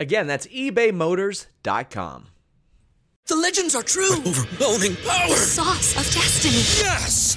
Again, that's ebaymotors.com. The legends are true. Overwhelming power! Sauce of destiny. Yes!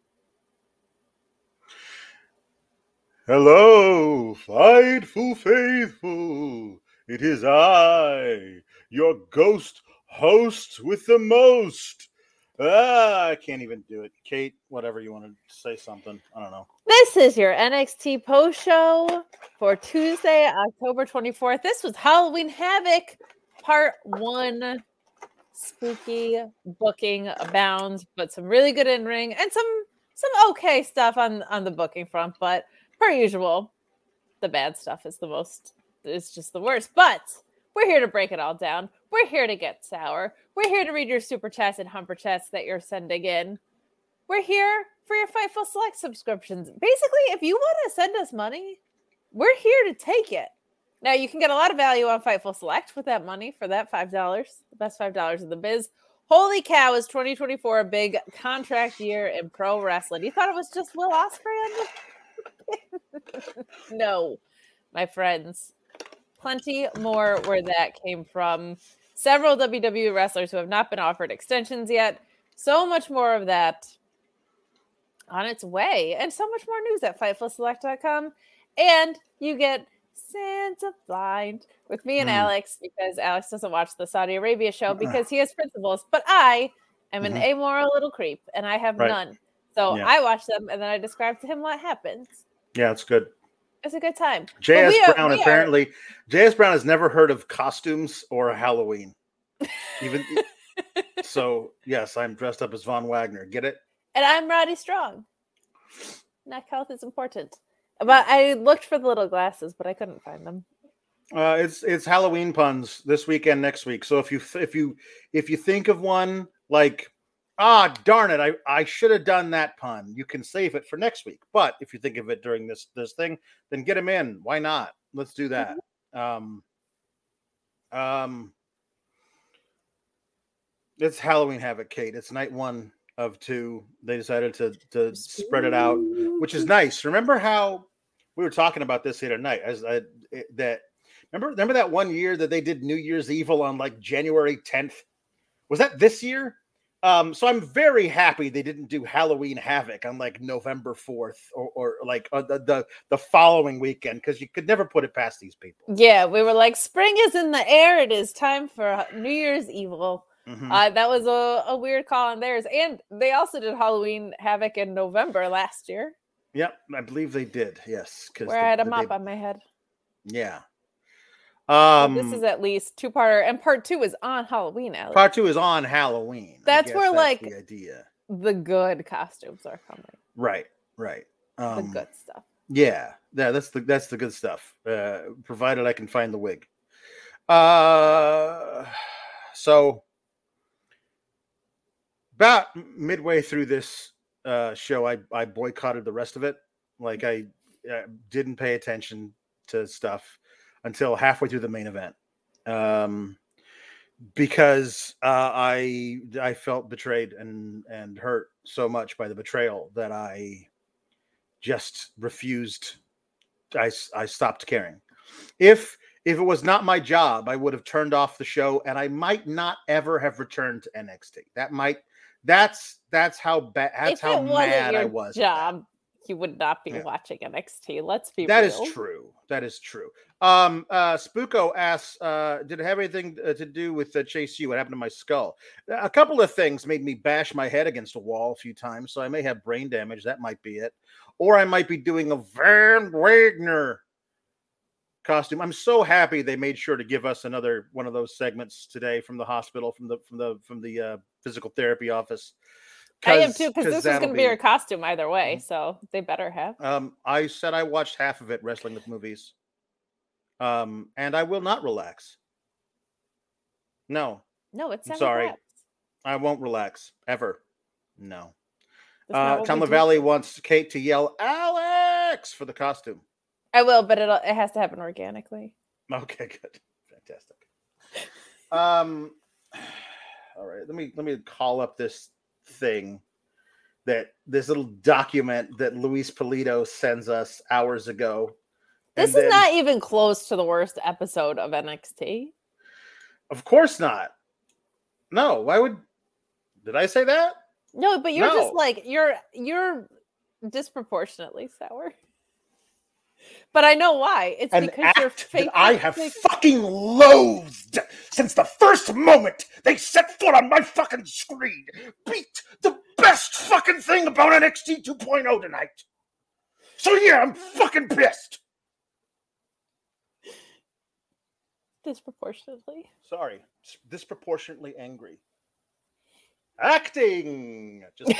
Hello, Fightful Faithful. It is I, your ghost host with the most. Ah, I can't even do it. Kate, whatever you want to say something. I don't know. This is your NXT post show for Tuesday, October 24th. This was Halloween Havoc part one. Spooky booking abounds, but some really good in ring and some some okay stuff on on the booking front. But per usual, the bad stuff is the most is just the worst. But we're here to break it all down. We're here to get sour. We're here to read your super chats and humper chats that you're sending in. We're here for your Fightful Select subscriptions. Basically, if you want to send us money, we're here to take it. Now you can get a lot of value on Fightful Select with that money for that five dollars, the best five dollars in the biz. Holy cow! Is 2024 a big contract year in pro wrestling? You thought it was just Will Ospreay no, my friends. Plenty more where that came from. Several WWE wrestlers who have not been offered extensions yet. So much more of that on its way, and so much more news at FightfulSelect.com. And you get Santa Blind with me and Mm. Alex because Alex doesn't watch the Saudi Arabia show because he has principles, but I am an Mhm. amoral little creep and I have Right. none. So Yeah. I watch them and then I describe to him what happens. Yeah, it's good. It's a good time. J.S. are- Brown are- apparently, J.S. Brown has never heard of costumes or Halloween. Even so, yes, I'm dressed up as Von Wagner. Get it? and I'm Roddy Strong. Neck health is important. But I looked for the little glasses, but I couldn't find them. Uh, it's it's Halloween puns this weekend, next week. So if you if you if you think of one like ah darn it, I I should have done that pun, you can save it for next week. But if you think of it during this this thing, then get them in. Why not? Let's do that. Um, um, it's Halloween Havoc, Kate. It's night one of two. They decided to to spread it out, which is nice. Remember how we were talking about this the other night? As I, it- that remember remember that one year that they did New Year's Evil on like January 10th? Was that this year? Um, so I'm very happy they didn't do Halloween Havoc on like November 4th or, or like uh, the, the the following weekend because you could never put it past these people. Yeah, we were like, spring is in the air. It is time for New Year's Evil. Mhm. Uh, that was a, a weird call on theirs. And they also did Halloween Havoc in November last year, Yep, I believe they did. Yes, because where I had a mop on my head. Yeah. Um, this is at least two parter, and part two is on Halloween. Alex. part two is on Halloween. That's where, like, the idea. the good costumes are coming. Right, right. The Um, good stuff. Yeah, yeah, that's the that's the good stuff. Uh, provided I can find the wig. Uh, so about midway through this uh, show, I I boycotted the rest of it. Like I uh, didn't pay attention to stuff until halfway through the main event. Um, because uh, I I felt betrayed and and hurt so much by the betrayal that I just refused. I I stopped caring. If if it was not my job, I would have turned off the show, and I might not ever have returned to NXT. That might that's that's how bad that's if how mad I was. job, you would not be Yeah. watching NXT. Let's be That is real. true. That is true. Um, uh, Spooko asks, uh, did it have anything uh, to do with uh, Chase U? What happened to my skull? A couple of things made me bash my head against a wall a few times, so I may have brain damage. That might be it, or I might be doing a Von Wagner costume. I'm so happy they made sure to give us another one of those segments today from the hospital, from the from the from the uh, physical therapy office. I am too, because this is going to be your costume either way. So they better have. um, I said I watched half of it, Wrestling with Movies. Um, and I will not relax. No, No, it's sorry. I won't relax ever. No. Uh, Tom do. Wants Kate to yell "Alex" for the costume. I will, but it'll, it has to happen organically. Okay, good, fantastic. Um, all right. Let me let me call up this thing that this little document that Luis Polito sends us hours ago. This is then- not even close to the worst episode of NXT. Of course not. No, why would did I say that? No, but you're just like you're you're disproportionately sour. But I know why. It's An because you're fake. I have fucking loathed since the first moment they set foot on my fucking screen. Beat the best fucking thing about NXT 2.0 tonight. So yeah, I'm fucking pissed. disproportionately. Sorry, disproportionately angry. Acting. Just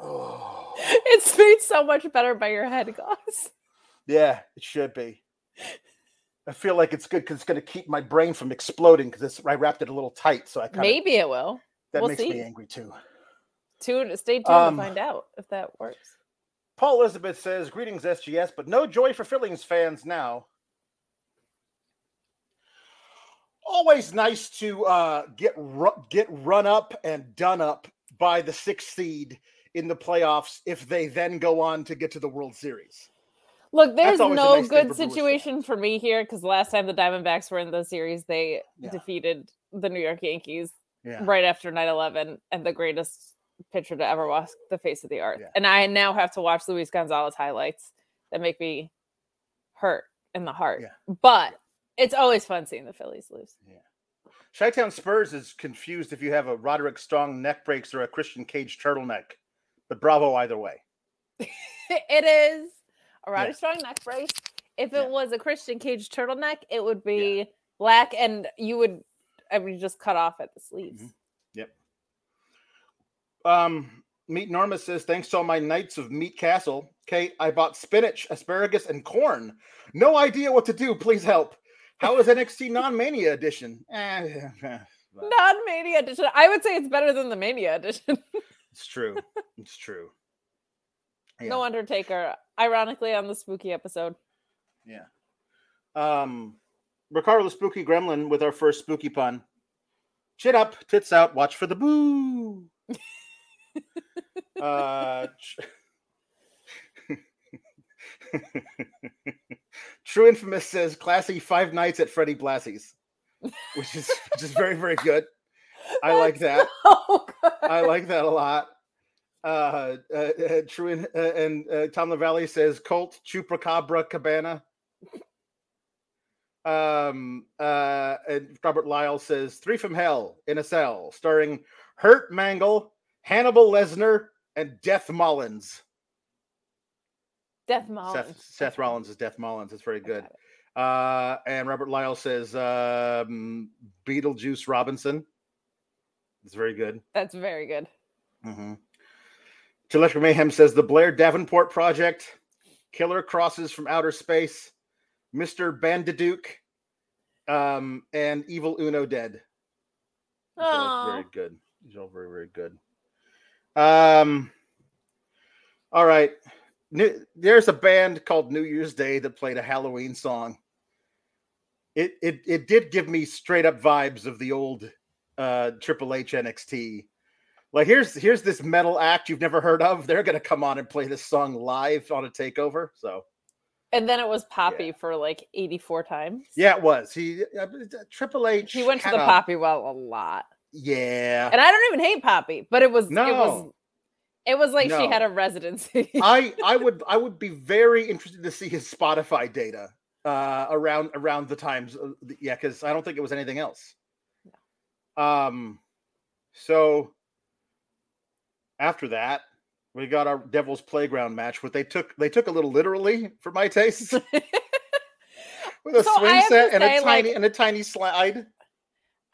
oh. It's made so much better by your head gloss. Yeah, it should be. I feel like it's good because it's going to keep my brain from exploding because I wrapped it a little tight, so I kind of Maybe it will. that we'll makes see. me angry too. Tune, stay tuned Um, to find out if that works. Paul Elizabeth says, "Greetings, SGS, but no joy for Phillies fans now." Always nice to uh, get ru- get run up and done up by the sixth seed in the playoffs if they then go on to get to the World Series. Look, there's no nice good situation for me here because last time the Diamondbacks were in the series, they Yeah. defeated the New York Yankees Yeah, right after 9 11 and the greatest pitcher to ever walk the face of the earth. Yeah. And I now have to watch Luis Gonzalez highlights that make me hurt in the heart. Yeah. But it's always fun seeing the Phillies lose. Chi-Town Spurs is confused if you have a Roderick Strong neck breaks or a Christian Cage turtleneck, but bravo either way. it is a rather Yeah. strong neck brace. If it Yeah. was a Christian Cage turtleneck, it would be black and you would, I mean, just cut off at the sleeves. Mhm. Yep. Um, Meat Norma says, thanks to all my Knights of Meat Castle, Kate, I bought spinach, asparagus, and corn. No idea what to do. Please help. How is NXT Non Mania edition? Eh, eh, Non Mania edition. I would say it's better than the Mania edition. It's true. It's true. No Undertaker, ironically, on the spooky episode. Yeah. Um, Ricardo the Spooky Gremlin with our first spooky pun. Chin up, tits out, watch for the boo. uh, ch- True Infamous says classy five nights at Freddie Blassie's, which is which is very very good. I like that. Good. I like that a lot. Uh, uh, uh True uh, and uh, Tom LaValle says Colt Chupacabra Cabana. Um, uh, and Robert Lyle says Three from Hell in a Cell, starring Hurt Mangle, Hannibal Lesnar, and Death Mullins. Death Mullins. Seth, Seth Rollins is Death Mullins. It's very good. Uh, and Robert Lyle says um, Beetlejuice Robinson. It's very good. That's very good. Mm-hmm. Electric Mayhem says the Blair Davenport Project, Killer Crosses from Outer Space, Mr. Bandiduke, um, and Evil Uno Dead. These are all very Oh, good. These are all very, very good. Um, all right. New, there's a band called New Year's Day that played a Halloween song. it it it did give me straight up vibes of the old uh Triple H NXT. Like here's here's this metal act you've never heard of. They're gonna come on and play this song live on a takeover. So And then it was Poppy for like 84 times. yeah, it was. He uh, Triple H. He went to the Poppy well a lot. Yeah. And I don't even hate Poppy, but it was it was No. it was like she had a residency. I I would I would be very interested to see his Spotify data uh around around the times uh, yeah because I don't think it was anything else. Um, so after that we got our Devil's Playground match, what they took they took a little literally for my taste with a So swing set and a tiny like- and a tiny slide.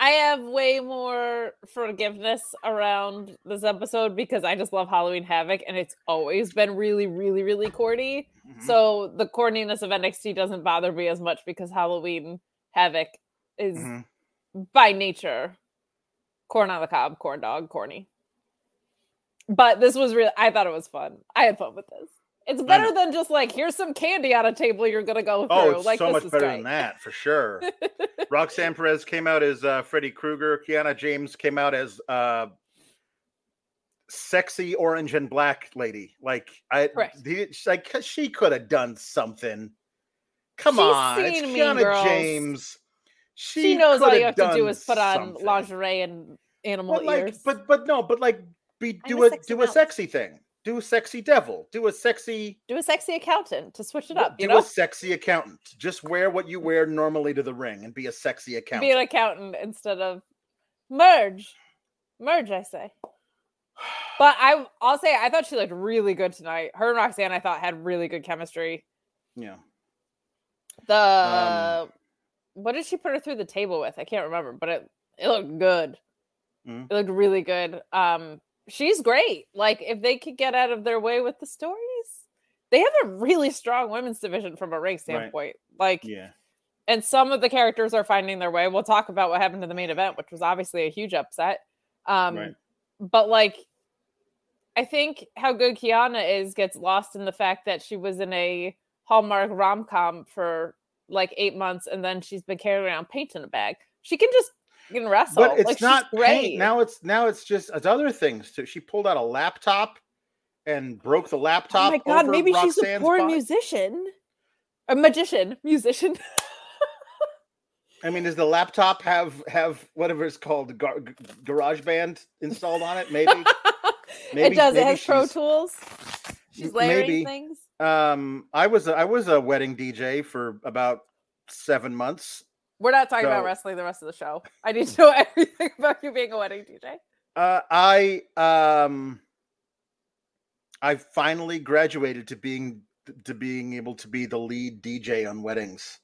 I have way more forgiveness around this episode because I just love Halloween Havoc and it's always been really, really, really corny. Mhm. So the corniness of NXT doesn't bother me as much because Halloween Havoc is Mhm. by nature corn on the cob, corn dog, corny. But this was real. I thought it was fun. I had fun with this. It's better than just like here's some candy on a table you're gonna go through. Oh, it's like so much better great. than that for sure. Roxanne Perez came out as uh, Freddy Krueger. Kiana James came out as uh, sexy orange and black lady. Like I, the, like she could have done something. Come She's on, it's Kiana. James. She, She, knows all you have to do is put on something. lingerie and animal But like, ears. but but no, but like, be I'm do a a, sexy do a sexy thing. Do a sexy devil. Do a sexy. do a sexy accountant to switch it Well, up. You do know, a sexy accountant. Just wear what you wear normally to the ring and be a sexy accountant. be an accountant instead of merge, merge. I say. But I, I'll say I thought she looked really good tonight. Her and Roxanne, I thought had really good chemistry. yeah. The Um, what did she put her through the table with? I can't remember, but it it looked good. Mhm. It looked really good. Um, she's great. Like if they could get out of their way with the stories, they have a really strong women's division from a ring standpoint. Like, Yeah. and some of the characters are finding their way. We'll talk about what happened in the main event, which was obviously a huge upset. Um, Right. but like, I think how good Kiana is gets lost in the fact that she was in a Hallmark rom com for like eight months, and then she's been carrying around paint in a bag. She can just can wrestle. But it's like, not great. paint. Now it's now it's just it's other things too. She pulled out a laptop and broke the laptop. Oh my god, maybe she's a Roxanne's poor body. musician. A magician, musician. I mean, does the laptop have have whatever it's called, gar- Garage Band installed on it? Maybe. it Maybe- does. It maybe has Pro Tools. She's layering maybe. things. Um, I was a, I was a wedding DJ for about seven months. We're not talking about wrestling the rest of the show. I need to know everything about you being a wedding DJ. Uh, I um, I finally graduated to being to being able to be the lead DJ on weddings,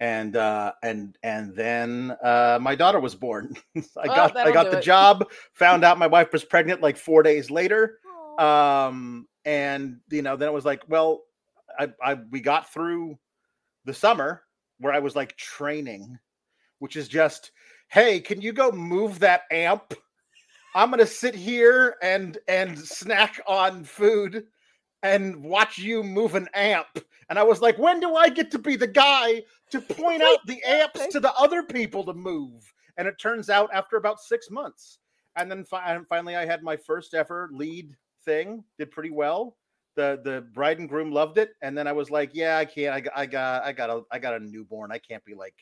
and uh, and and then uh, my daughter was born. I Well, got I got the it. job. Found out my wife was pregnant like four days later. Um, and you know, then it was like, well, I, I we got through the summer where I was like training, which is just, hey, can you go move that amp? I'm gonna sit here and and snack on food and watch you move an amp. And I was like, when do I get to be the guy to point out the amps to the other people to move? And it turns out after about six months. And then fi- and finally, I had my first ever lead thing. Did pretty well. the The bride and groom loved it. And then I was like, yeah, I can't. I, got- I got I got a I got a newborn. I can't be like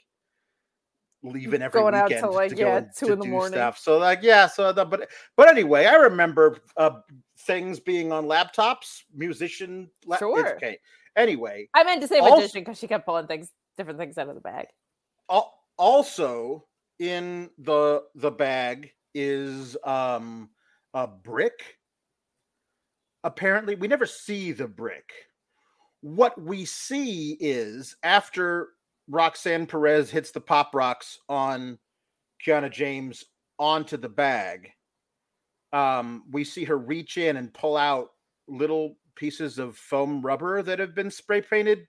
leaving every Going out weekend till, like, to go yeah, and two to in the do morning. stuff. So like yeah. So the, but but anyway, I remember uh, things being on laptops, musician. La- Sure. Okay. Anyway, I meant to say Also- magician because she kept pulling things, different things out of the bag. also in the the bag is um a brick apparently we never see the brick. What we see is after roxanne perez hits the pop rocks on kiana james onto the bag um we see her reach in and pull out little pieces of foam rubber that have been spray painted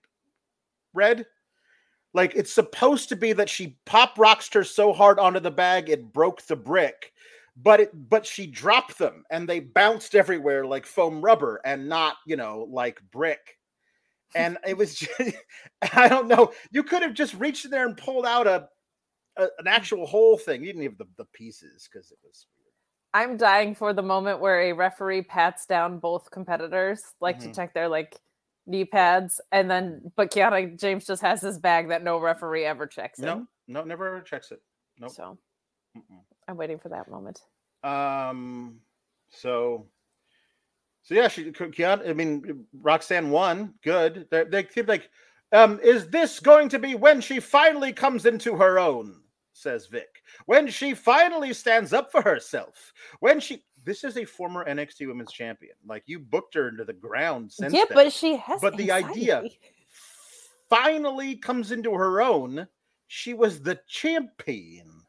red. Like it's supposed to be that she pop rocked her so hard onto the bag it broke the brick, but it but she dropped them and they bounced everywhere like foam rubber and not you know like brick. and it was just, I don't know. You could have just reached in there and pulled out a, a an actual whole thing. You didn't even have the, the pieces because it was I'm dying for the moment where a referee pats down both competitors, like Mhm. to check their like knee pads, and then but Kiana James just has this bag that no referee ever checks in. no, no, never ever checks it. Nope. So Mm-mm. I'm waiting for that moment. Um. So. So yeah, she Kiana, I mean Roxanne won. Good. They they keep like, um, is this going to be when she finally comes into her own? Says Vic. When she finally stands up for herself. When she this is a former NXT Women's Champion. Like you booked her into the ground since yeah, then. but she has. But the idea- finally comes into her own. She was the champion.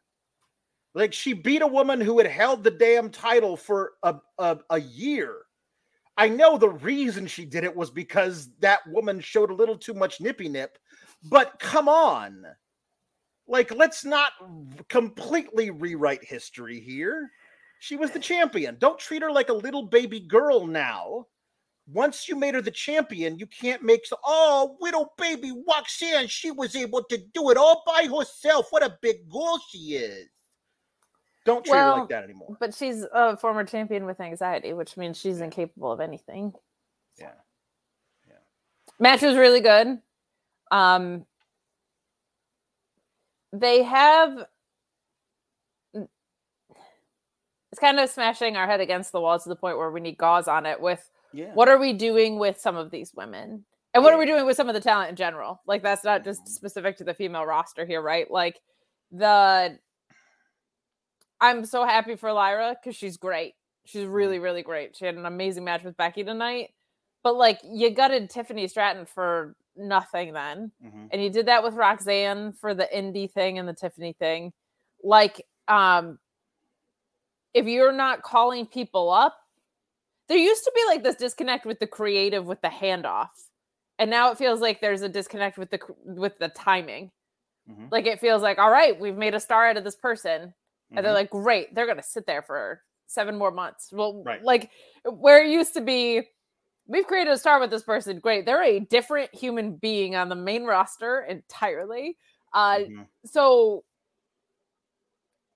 Like she beat a woman who had held the damn title for a, a, a year. I know the reason she did it was because that woman showed a little too much nippy nip, but come on. Like, let's not completely rewrite history here. She was the champion. Don't treat her like a little baby girl now once you made her the champion, you can't make so. Oh, little baby Roxanne, she was able to do it all by herself. What a big girl she is. Don't treat her like that anymore. But she's a former champion with anxiety, which means she's incapable of anything. Yeah. Yeah. Match was really good. Um, they have. It's kind of smashing our head against the wall to the point where we need gauze on it with Yeah. what are we doing with some of these women and what are we doing with some of the talent in general like that's not just specific to the female roster here right like the i'm so happy for lyra because she's great. She's really really great. She had an amazing match with becky tonight. But like you gutted tiffany stratton for nothing then. Mhm. and you did that with roxanne for the indie thing and the tiffany thing. Like um if you're not calling people up there used to be like this disconnect with the creative with the handoff. And now it feels like there's a disconnect with the with the timing. Mhm. like it feels like all right we've made a star out of this person and they're Mhm. like great they're gonna sit there for seven more months well Right. like where it used to be we've created a star with this person great they're a different human being on the main roster entirely uh Mhm. so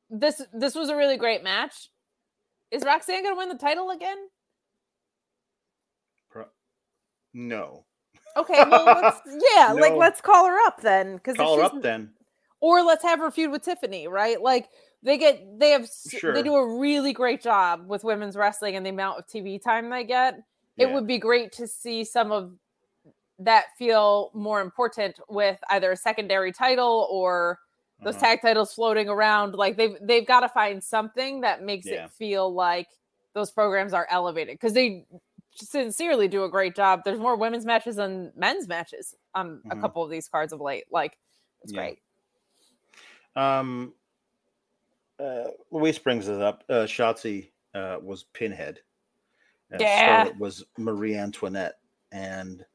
this this was a really great match is roxanne gonna win the title again No. Okay, well, let's, yeah, like let's call her up then, because Call her up then. or let's have her feud with Tiffany, right? Like they get, they have, Sure. they do a really great job with women's wrestling and the amount of TV time they get. It would be great to see some of that feel more important with either a secondary title or those Uh-huh. tag titles floating around. Like they've they've got to find something that makes Yeah. it feel like those programs are elevated because they sincerely do a great job. There's more women's matches than men's matches on a Mhm. couple of these cards of late. Like it's Yeah. great. Um, uh, Luis brings it up. Uh, Shotzi uh, was Pinhead. and Yeah. Scarlett was Marie Antoinette, and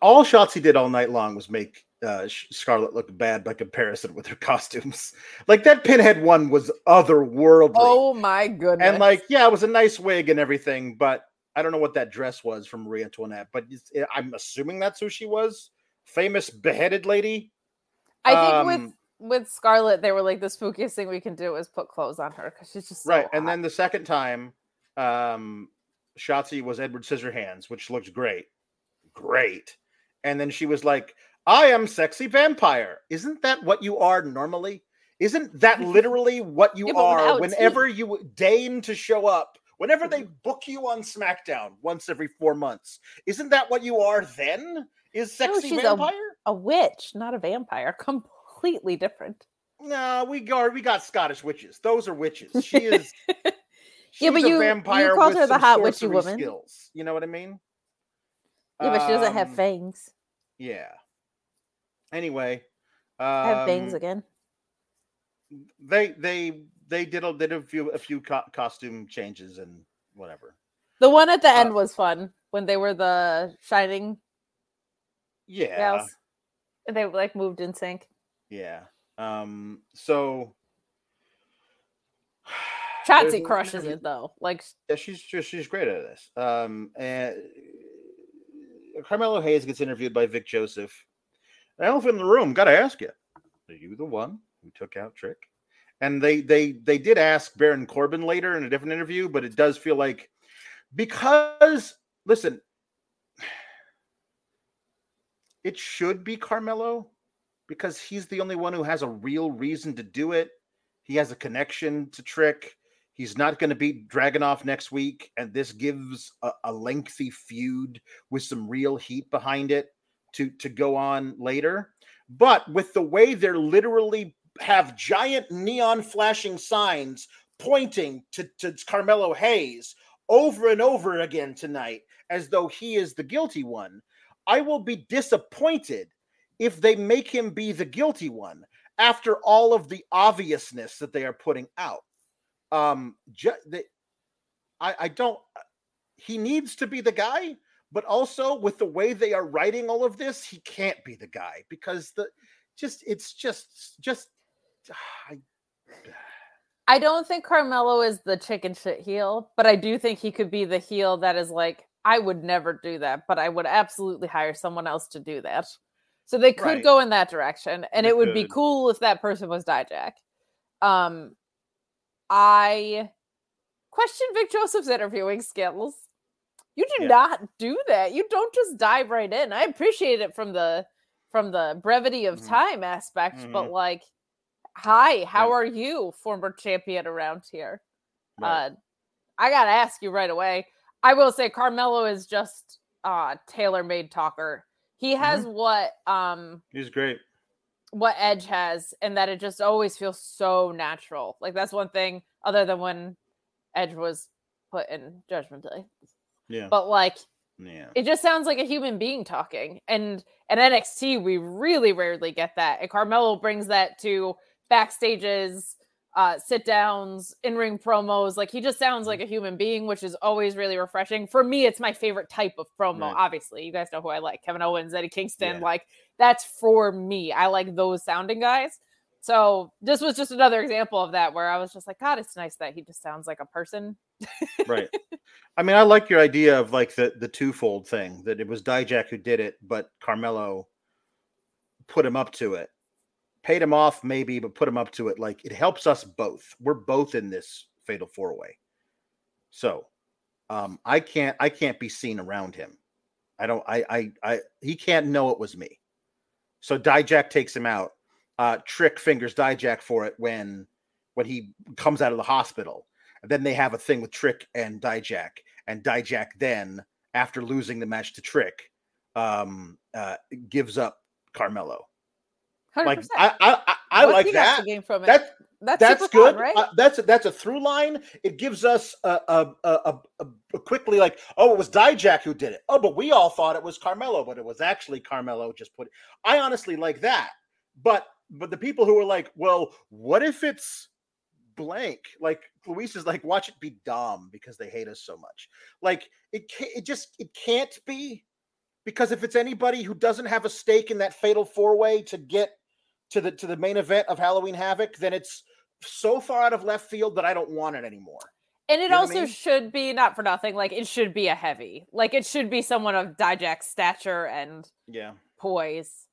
all Shotzi did all night long was make uh, Scarlett look bad by comparison with her costumes. Like that Pinhead one was otherworldly. Oh my goodness! and like, yeah, it was a nice wig and everything, but I don't know what that dress was from Marie Antoinette. But I'm assuming that's who she was. Famous beheaded lady. I think um, with Scarlett, they were like the spookiest thing we can do is put clothes on her because she's just so right and then the second time um Shotzi was Edward Scissorhands which looked great. Great. And then she was like I am sexy vampire. Isn't that what you are normally? Isn't that literally what you Yeah, are whenever you deign to show up whenever they book you on SmackDown once every 4 months isn't that what you are then is No, sexy she's vampire? a witch, not a vampire. Completely different. no we got we got Scottish witches those are witches she is Yeah, but she's a you- you called her the hot witchy woman. Skills, you know what I mean? Yeah, but she doesn't have Um, fangs. Yeah. Anyway, um, I have bangs again. They they they did a did a few a few co- costume changes and whatever. The one at the uh, end was fun when they were the shining Yeah, gals. They like moved in sync. Yeah. Um. So there's- crushes it though. Like Yeah, she's just she's great at this. Um, and Carmelo Hayes gets interviewed by Vic Joseph. The elephant in the room. Got to ask you: Are you the one who took out Trick? And they they they did ask Baron Corbin later in a different interview, but it does feel like because listen, it should be Carmelo because he's the only one who has a real reason to do it. He has a connection to Trick. He's not going to beat Dragunov next week, and this gives a, a, lengthy feud with some real heat behind it to to go on later. But with the way they're literally have giant neon flashing signs pointing to, to Carmelo Hayes over and over again tonight, as though he is the guilty one, I will be disappointed if they make him be the guilty one after all of the obviousness that they are putting out. Um, ju- I, I don't. He needs to be the guy, but also with the way they are writing all of this, he can't be the guy because the just it's just just. I, I don't think Carmelo is the chicken shit heel, but I do think he could be the heel that is like, I would never do that, but I would absolutely hire someone else to do that. So they could Right. go in that direction, and They it would be cool if that person was Dijak. Um, I question Vic Joseph's interviewing skills. You do Yeah. not do that. You don't just dive right in. I appreciate it from the from the brevity of Mhm. time aspect, but Mhm. like, hi, how Right. are you, former champion around here? Right. Uh, I gotta ask you right away. I will say Carmelo is just uh tailor-made talker. He Mm-hmm. has what um He's great. what Edge has, and that it just always feels so natural. Like that's one thing, other than when Edge was put in Judgment Day. Yeah. But like yeah. it just sounds like a human being talking. And at NXT, we really rarely get that. And Carmelo brings that to backstages, uh, sit downs, in ring promos. Like he just sounds like a human being, which is always really refreshing. For me, it's my favorite type of promo. Right. Obviously, you guys know who I like Kevin Owens, Eddie Kingston. Yeah. Like that's for me. I like those sounding guys. So this was just another example of that where I was just like, God, it's nice that he just sounds like a person. right. I mean, I like your idea of like the the twofold thing that it was Dijak who did it, but Carmelo put him up to it. Paid him off, maybe, but put him up to it. Like it helps us both. We're both in this fatal four way. So um I can't I can't be seen around him. I don't I I I he can't know it was me. So Dijak takes him out. Uh Trick fingers Dijak for it when when he comes out of the hospital. And then they have a thing with Trick and Dijak, and Dijak then, after losing the match to Trick, um, uh, gives up Carmelo. 100%. Like I, I, I, I like that. gain from it? That that's that's super good. fun, right? Uh, that's that's a through line. It gives us a, a, a, a, a- quickly like, oh, it was Dijak who did it. Oh, but we all thought it was Carmelo, but it was actually Carmelo just put. It. I honestly like that. But but the people who are like, well, what if it's blank? Like Luis is like, watch it be Dom because they hate us so much. Like it can't, it just it can't be because if it's anybody who doesn't have a stake in that fatal four way to get to the to the main event of Halloween Havoc, then it's so far out of left field that I don't want it anymore. And it You know what I also mean? should be not for nothing. Like it should be a heavy. Like it should be someone of Dijak's stature and Yeah. poise.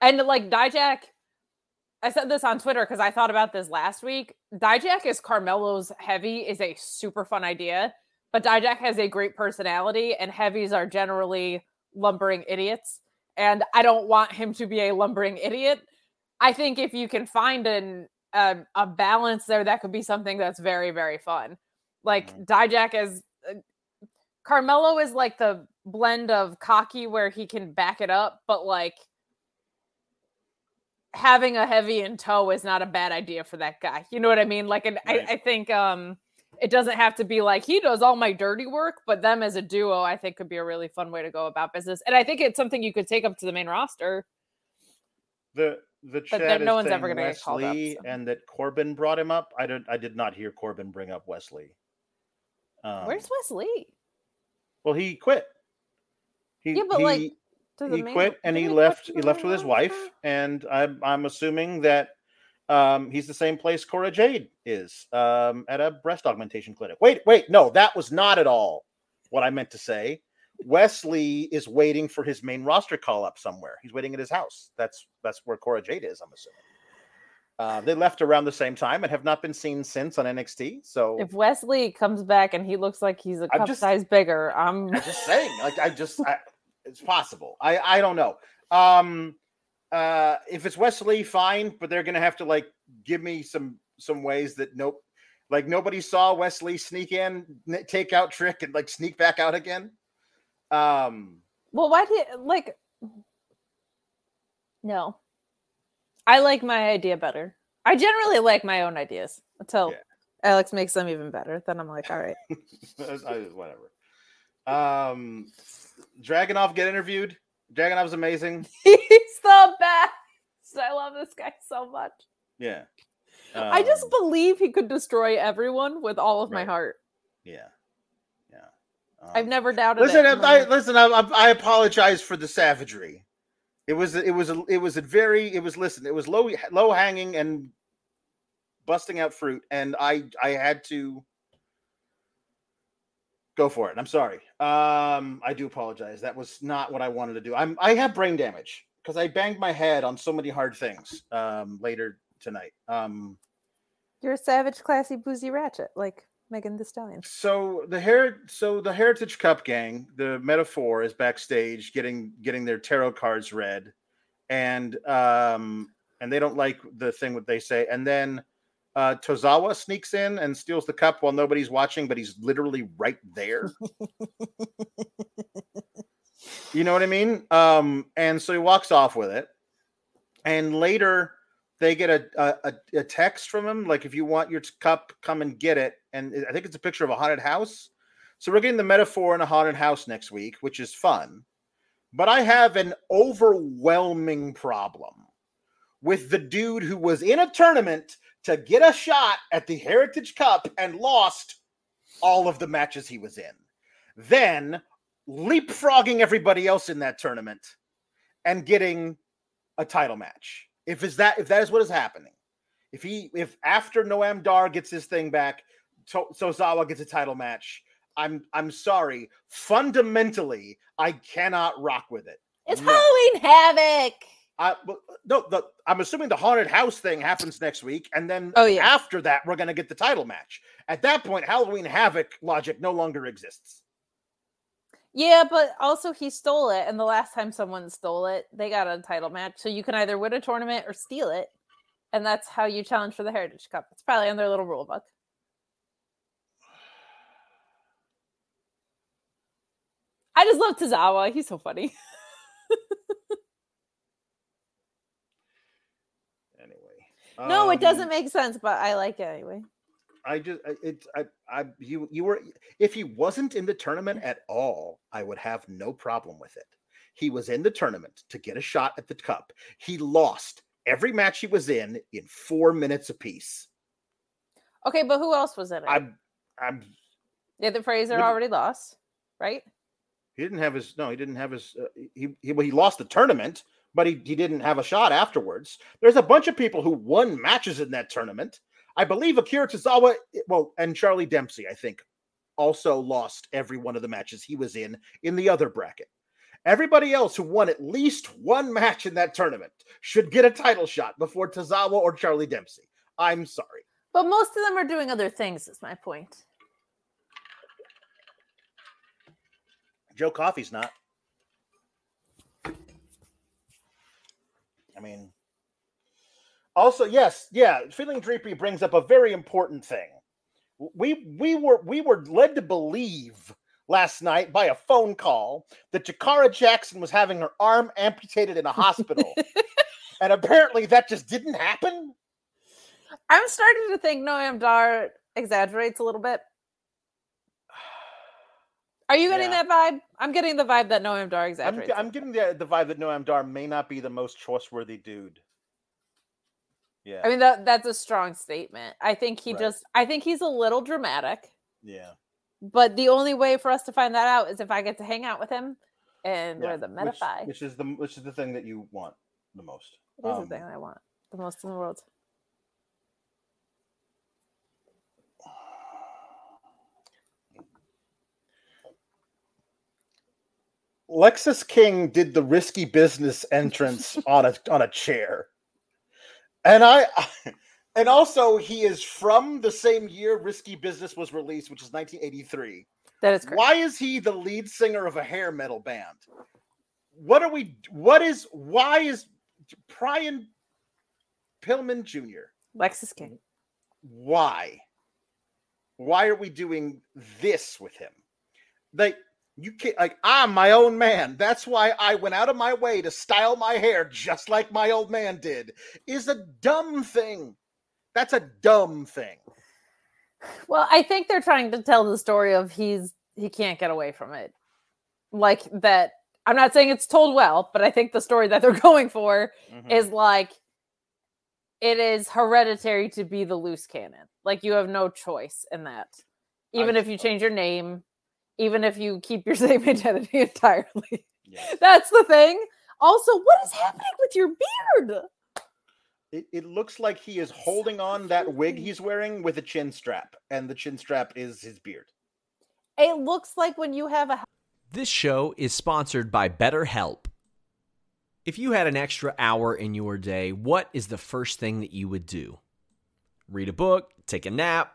And like Dijak, I said this on Twitter because I thought about this last week. Dijak is Carmelo's heavy is a super fun idea, but Dijak has a great personality, and heavies are generally lumbering idiots. And I don't want him to be a lumbering idiot. I think if you can find an a, a balance there, that could be something that's very very fun. Like Dijak as uh, Carmelo is like the blend of cocky where he can back it up, but like having a heavy in tow is not a bad idea for that guy. You know what I mean? Like, and Right. I, I think um it doesn't have to be like he does all my dirty work, but them as a duo, I think could be a really fun way to go about business. And I think it's something you could take up to the main roster. The the But chat then no one's ever gonna get called up, so. and that Corbin brought him up. I don't I did not hear Corbin bring up Wesley. Um, Where's Wesley? well he quit. He, Yeah, but, like, he, To the he main- quit and he left he left with his wife and I'm I'm assuming that um he's the same place Cora Jade is um at a breast augmentation clinic. Wait, wait, no, that was not at all what I meant to say. Wesley is waiting for his main roster call up somewhere. He's waiting at his house. That's that's where Cora Jade is. I'm assuming. Uh, they left around the same time and have not been seen since on NXT. So If Wesley comes back and he looks like he's a cup just- size bigger, I'm I'm just saying, like I just, I, it's possible. I I don't know. Um, uh, if it's Wesley, fine, but they're gonna have to like give me some some ways that nope, like nobody saw Wesley sneak in, take out Trick, and like sneak back out again. Um, well. Why did like? No, I like my idea better. I generally like my own ideas until Yeah. Alex makes them even better. Then I'm like, all right. Whatever. Um, Dragunov get interviewed. Dragunov's amazing. He's the best. I love this guy so much. Yeah. I just Um, believe he could destroy everyone with all of my heart. yeah. I've Um, never doubted Listen, it. I, I listen. I, I I apologize for the savagery. It was it was a, it was a very it was listen. It was low low hanging and busting out fruit, and I I had to go for it. I'm sorry. Um, I do apologize. That was not what I wanted to do. I'm I have brain damage because I banged my head on so many hard things. Um, later tonight. Um. You're a savage, classy, boozy ratchet, like Megan Thee Stallion. So the her so the Heritage Cup gang, the Meta-Four is backstage getting getting their tarot cards read, and um and they don't like the thing what they say, and then uh Tozawa sneaks in and steals the cup while nobody's watching, but he's literally right there. you know what I mean? Um, and so he walks off with it, and later they get a, a a- text from him like if you want your cup come and get it. And i think it's a picture of a haunted house. So we're getting the Meta-Four in a haunted house next week which is fun. But i have an overwhelming problem with the dude who was in a tournament to get a shot at the heritage cup and lost all of the matches he was in. Then leapfrogging everybody else in that tournament and getting a title match. If is that if that is what is happening, if he if after Noam Dar gets his thing back, to, Tozawa gets a title match. I'm I'm sorry. Fundamentally, I cannot rock with it. It's No. Halloween Havoc. I no, the, I'm assuming the haunted house thing happens next week, and then Oh, yeah. after that, we're gonna get the title match. At that point, Halloween Havoc logic no longer exists. Yeah, but also he stole it, and the last time someone stole it, they got a title match. So you can either win a tournament or steal it, and that's how you challenge for the Heritage Cup. It's probably in their little rule book. I just love Tozawa. He's so funny. Anyway, no, it doesn't um, make sense, but I like it anyway. I just it's I I you you were if he wasn't in the tournament at all, I would have no problem with it. He was in the tournament to get a shot at the cup. He lost every match he was in in four minutes apiece. Okay, but who else was in it? I'm I'm yeah, the Frazer already lost, right? he didn't have his no he didn't have his uh, he he well, he lost the tournament but he, he didn't have a shot afterwards there's a bunch of people who won matches in that tournament i believe akira tozawa well and charlie dempsey i think also lost every one of the matches he was in in the other bracket everybody else who won at least one match in that tournament should get a title shot before tozawa or charlie dempsey i'm sorry But most of them are doing other things, is my point. Joe Coffey's not. I mean, also, yes, yeah, feeling dreepy brings up a very important thing. We we were we were led to believe last night by a phone call that Jakara Jackson was having her arm amputated in a hospital. and apparently that just didn't happen. I'm starting to think Noam Dar exaggerates a little bit. Are you getting Yeah. that vibe? I'm getting the vibe that Noam Dar I'm, exaggerates. ge- a I'm getting the, the vibe that Noam Dar may not be the most trustworthy dude. Yeah. I mean that that's a strong statement. I think he Right. just I think he's a little dramatic, yeah. but the only way for us to find that out is if I get to hang out with him and yeah. we're the which, which is the which is the thing that you want the most. It is Um, the thing I want the most in the world. Lexis King did the risky business entrance on a on a chair. And I and also he is from the same year Risky Business was released, which is 1983. That is correct. Why is he the lead singer of a hair metal band? What are we what is why is Brian Pillman Jr. Lexis King. Why? Why are we doing this with him? Like you can't like I'm my own man. That's why I went out of my way to style my hair just like my old man did. Is a dumb thing. That's a dumb thing. Well, I think they're trying to tell the story of he's he can't get away from it. Like that I'm not saying it's told well, but I think the story that they're going for Mhm. is like it is hereditary to be the loose cannon. Like you have no choice in that. Even I- if you change your name, even if you keep your same identity entirely. Yes. That's the thing. Also, what is happening with your beard? It, it looks like he is holding on that wig he's wearing with a chin strap, and the chin strap is his beard. It looks like when you have a This show is sponsored by BetterHelp. If you had an extra hour in your day, what is the first thing that you would do? Read a book, take a nap,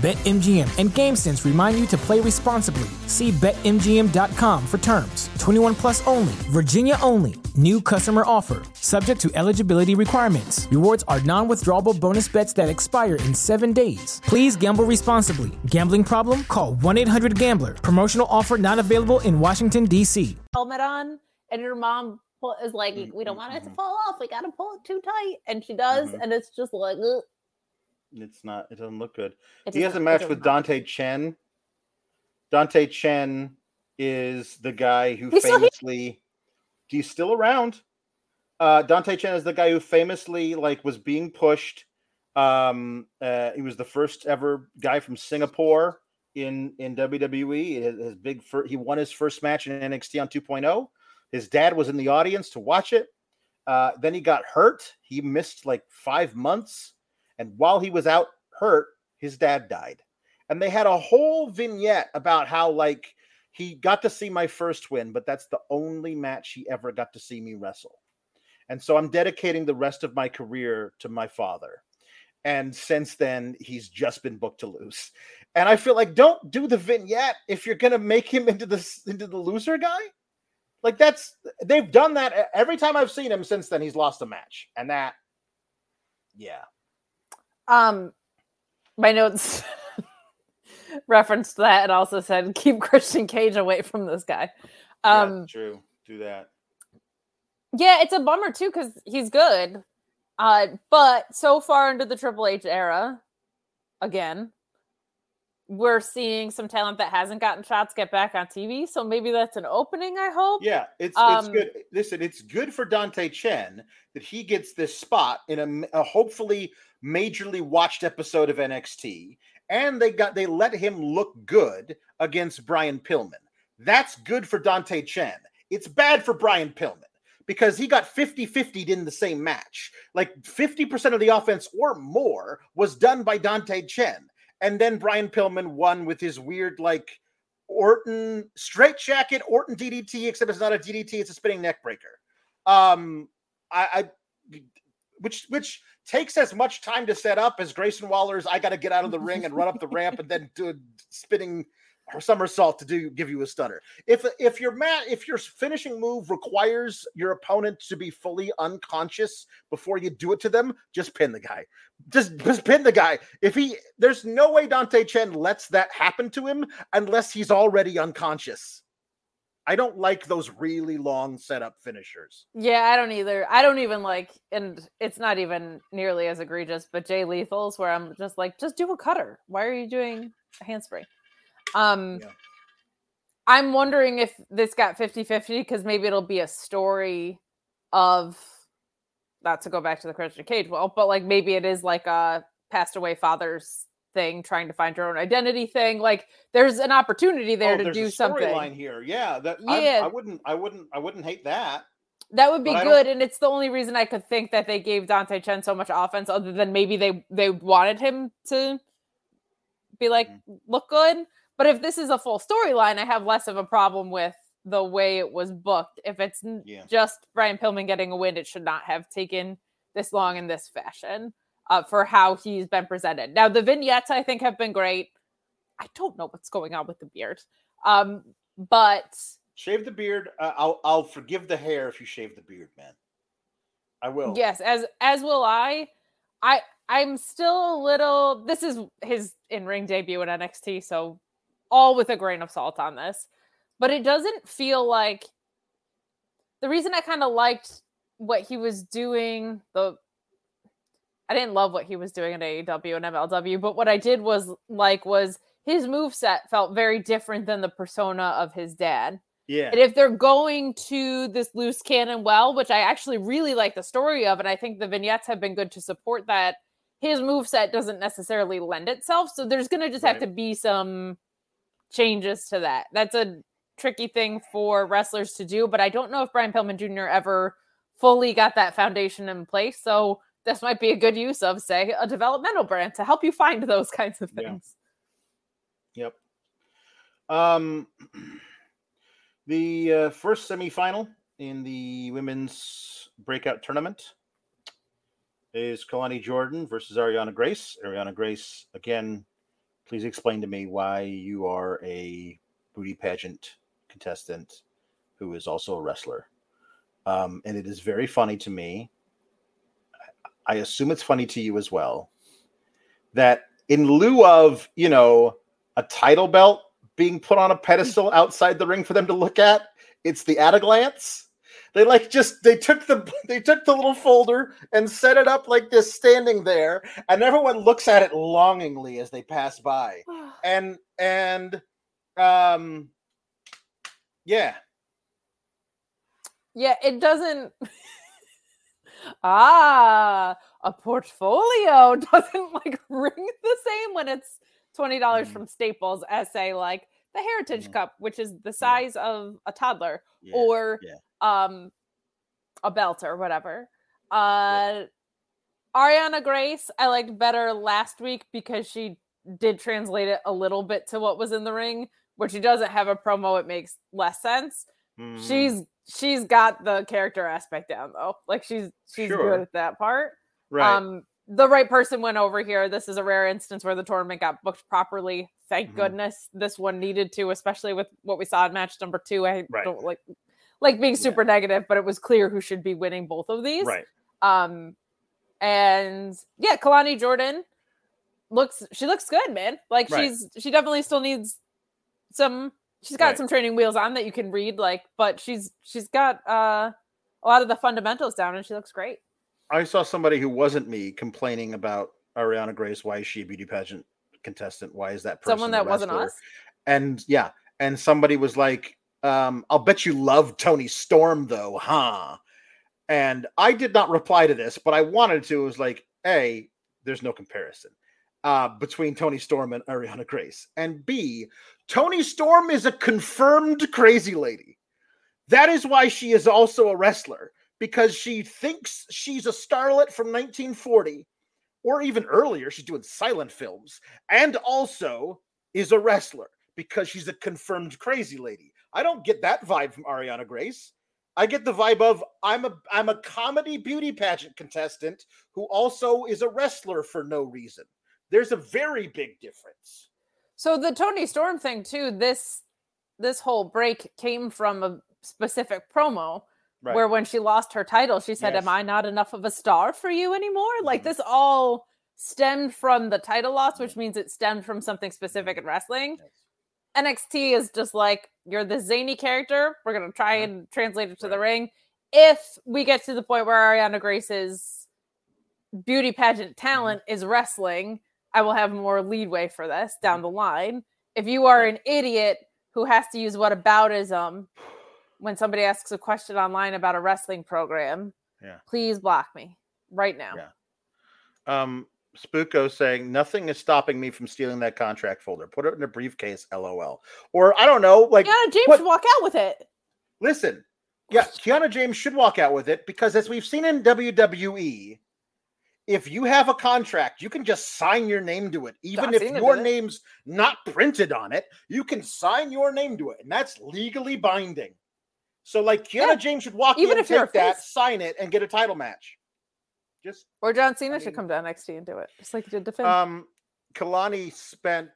BetMGM and GameSense remind you to play responsibly. See BetMGM.com for terms. 21 plus only, Virginia only. New customer offer. Subject to eligibility requirements. Rewards are non withdrawable bonus bets that expire in seven days. Please gamble responsibly. Gambling problem? Call 1 800 Gambler. Promotional offer not available in Washington, D.C. helmet on and your mom is like, we don't want it to fall off. We got to pull it too tight. And she does. Mhm. And it's just like, ugh. It's not. It doesn't look good. It he has a match with. Dante Chen. Dante Chen is the guy who He's famously. He's still around. Uh, Dante Chen is the guy who famously like was being pushed. Um, uh, he was the first ever guy from Singapore in in WWE. His, his big fir- he won his first match in NXT on 2.0. His dad was in the audience to watch it. Uh, then he got hurt. He missed like five months, and while he was out hurt, his dad died. And they had a whole vignette about how like he got to see my first win, but that's the only match he ever got to see me wrestle. And so I'm dedicating the rest of my career to my father. And since then, he's just been booked to lose. And I feel like don't do the vignette if you're gonna make him into this into the loser guy. Like that's they've done that every time I've seen him since then. He's lost a match, and that, yeah, Um, my notes. referenced that and also said keep Christian Cage away from this guy. Yeah, Um true. Do that. yeah, it's a bummer too because he's good. Uh, but so far into the Triple H era, again, we're seeing some talent that hasn't gotten shots get back on TV. So maybe that's an opening. I hope. Yeah, it's it's Um, good. Listen, it's good for Dante Chen that he gets this spot in a hopefully majorly watched episode of NXT, and they got they let him look good against Brian Pillman. That's good for Dante Chen. It's bad for Brian Pillman because he got 50-50 in the same match. Like 50% of the offense or more was done by Dante Chen. And then Brian Pillman won with his weird like Orton straight jacket, Orton DDT, except it's not a DDT, it's a spinning neck breaker. Um, I, I which which takes as much time to set up as Grayson Waller's I gotta get out of the ring and run up the ramp and then do a spinning somersault to do give you a stunner. If if your mat if your finishing move requires your opponent to be fully unconscious before you do it to them, just pin the guy. Just just pin the guy. If he there's no way Dante Chen lets that happen to him unless he's already unconscious. I don't like those really long setup finishers. Yeah, I don't either. I don't even like, and it's not even nearly as egregious, but Jay Lethal's where I'm just like, just do a cutter. Why are you doing a handspring? Um, Yeah. I'm wondering if this got 50 50 because maybe it'll be a story of, not to go back to the Christian Cage well, but like maybe it is like a passed away father's thing, trying to find your own identity thing. Like there's an opportunity there Oh, to there's do a something. storyline here. Yeah, that I, Yeah. I wouldn't I wouldn't I wouldn't hate that. That would be I good, and it's the only reason I could think that they gave Dante Chen so much offense, other than maybe they they wanted him to be like Mm-hmm. look good. But if this is a full storyline, I have less of a problem with the way it was booked. If it's Yeah. just Brian Pillman getting a win, it should not have taken this long in this fashion uh, for how he's been presented. Now the vignettes I think have been great. I don't know what's going on with the beard, um, but Shave the beard. Uh, I'll I'll forgive the hair if you shave the beard, man. I will. Yes, as as will I. I I'm still a little this is his in-ring debut in NXT, so all with a grain of salt on this. But it doesn't feel like the reason I kind of liked what he was doing, the I didn't love what he was doing at AEW and MLW, but what I did was like was his move set felt very different than the persona of his dad. Yeah. And if they're going to this loose cannon well, which I actually really like the story of, and I think the vignettes have been good to support that, his move set doesn't necessarily lend itself. So there's going to just have to be some changes to that. That's a tricky thing for wrestlers to do, but I don't know if Brian Pillman Jr. ever fully got that foundation in place. So this might be a good use of, say, a developmental brand to help you find those kinds of Yeah. things. Yep. Um, the uh, first semifinal in the women's breakout tournament is Kelani Jordan versus Arianna Grace. Arianna Grace, again, please explain to me why you are a booty pageant contestant who is also a wrestler. Um, and it is very funny to me. I assume it's funny to you as well that in lieu of, you know, a title belt being put on a pedestal outside the ring for them to look at. It's the at a glance. They like just they took the they took the little folder and set it up like this standing there, and everyone looks at it longingly as they pass by. And and um yeah, Yeah, it doesn't. ah, a portfolio doesn't like ring the same when it's twenty dollars Mhm. from Staples as say like the Heritage Mhm. Cup, which is the size of a toddler, yeah. or yeah. um a belt or whatever. Uh Arianna Grace, I liked better last week because she did translate it a little bit to what was in the ring. Where she doesn't have a promo, it makes less sense Mhm. she's she's got the character aspect down though. Like she's she's Sure. good at that part. right. Um the right person went over here. This is a rare instance where the tournament got booked properly. Thank Mhm. goodness. This one needed to, especially with what we saw in match number two. I Right. don't like like being Yeah. super negative, but it was clear who should be winning both of these. right. Um and yeah, Kelani Jordan. looks she looks good, man. Like Right. she's she definitely still needs some she's got Right. some training wheels on that you can read like but she's she's got uh a lot of the fundamentals down and she looks great. I saw somebody who wasn't me complaining about Arianna Grace. Why is she a beauty pageant contestant? Why is that person Someone that wasn't us. And yeah, and somebody was like, um, "I'll bet you love Toni Storm, though, huh?" And I did not reply to this, but I wanted to. It was like, a, there's no comparison uh, between Toni Storm and Arianna Grace, and b, Toni Storm is a confirmed crazy lady. That is why she is also a wrestler because she thinks she's a starlet from 1940 or even earlier. She's doing silent films and also is a wrestler because she's a confirmed crazy lady. I don't get that vibe from Arianna Grace. I get the vibe of I'm a I'm a comedy beauty pageant contestant who also is a wrestler for no reason. There's a very big difference. So the Toni Storm thing too, this this whole break came from a specific promo Right. where when she lost her title, she said, Yes. Am I not enough of a star for you anymore? Like Mhm. this all stemmed from the title loss, which means it stemmed from something specific in wrestling. NXT is just like you're the zany character. We're gonna try Yeah. and translate it to the ring. If we get to the point where Arianna Grace's beauty pageant Mm-hmm. talent is wrestling, I will have more leadway for this down the line. If you are an idiot who has to use whataboutism when somebody asks a question online about a wrestling program, Yeah. please block me right now. Yeah. Um, Spooko saying nothing is stopping me from stealing that contract folder. Put it in a briefcase, lol. Or I don't know, like Yeah, James what- should walk out with it. listen, yeah, Kiana James should walk out with it because as we've seen in WWE, if you have a contract, you can just sign your name to it. Even if your name's not printed on it, you can sign your name to it, and that's legally binding. So, like, Kiana Yeah. James should walk Even in, if you're take that, face. sign it, and get a title match. Just Or John Cena I should mean- come to NXT and do it, just like he did to Finn. Um, Kelani spent,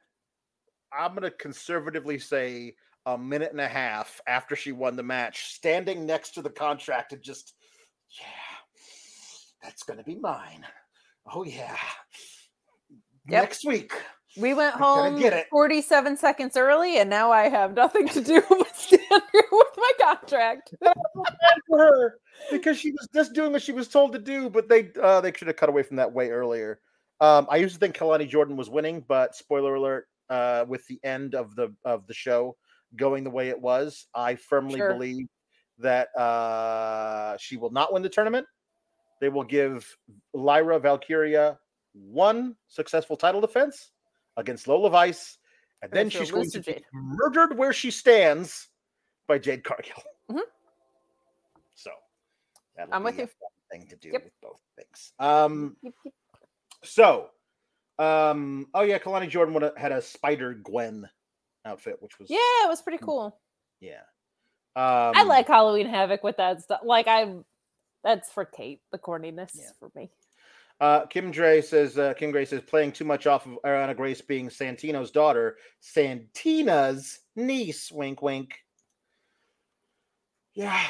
I'm going to conservatively say, a minute and a half after she won the match, standing next to the contract and just, yeah, that's going to be mine. Oh, yeah. Yep. Next week. We went home get it. 47 seconds early, and now I have nothing to do but stand here with my contract. for her because she was just doing what she was told to do, but they uh, they should have cut away from that way earlier. Um, I used to think Kelani Jordan was winning, but spoiler alert, uh, with the end of the of the show going the way it was, I firmly Sure. believe that uh, she will not win the tournament. They will give Lyra Valkyria one successful title defense against Lola Vice, and then she's going to be murdered where she stands by Jade Cargill. Mhm. So I'm with you. thing to do Yep. with both things. Um, Yep, yep. so, um, oh yeah, Kelani Jordan had a Spider Gwen outfit, which was Yeah, it was pretty cool. yeah. Um, I like Halloween Havoc with that stuff. Like I'm, that's for Kate. The corniness Yeah. for me. Uh, Kim Dre says uh, Kim Gray says playing too much off of Arianna Grace being Santino's daughter, Santina's niece. Wink, wink. Yeah.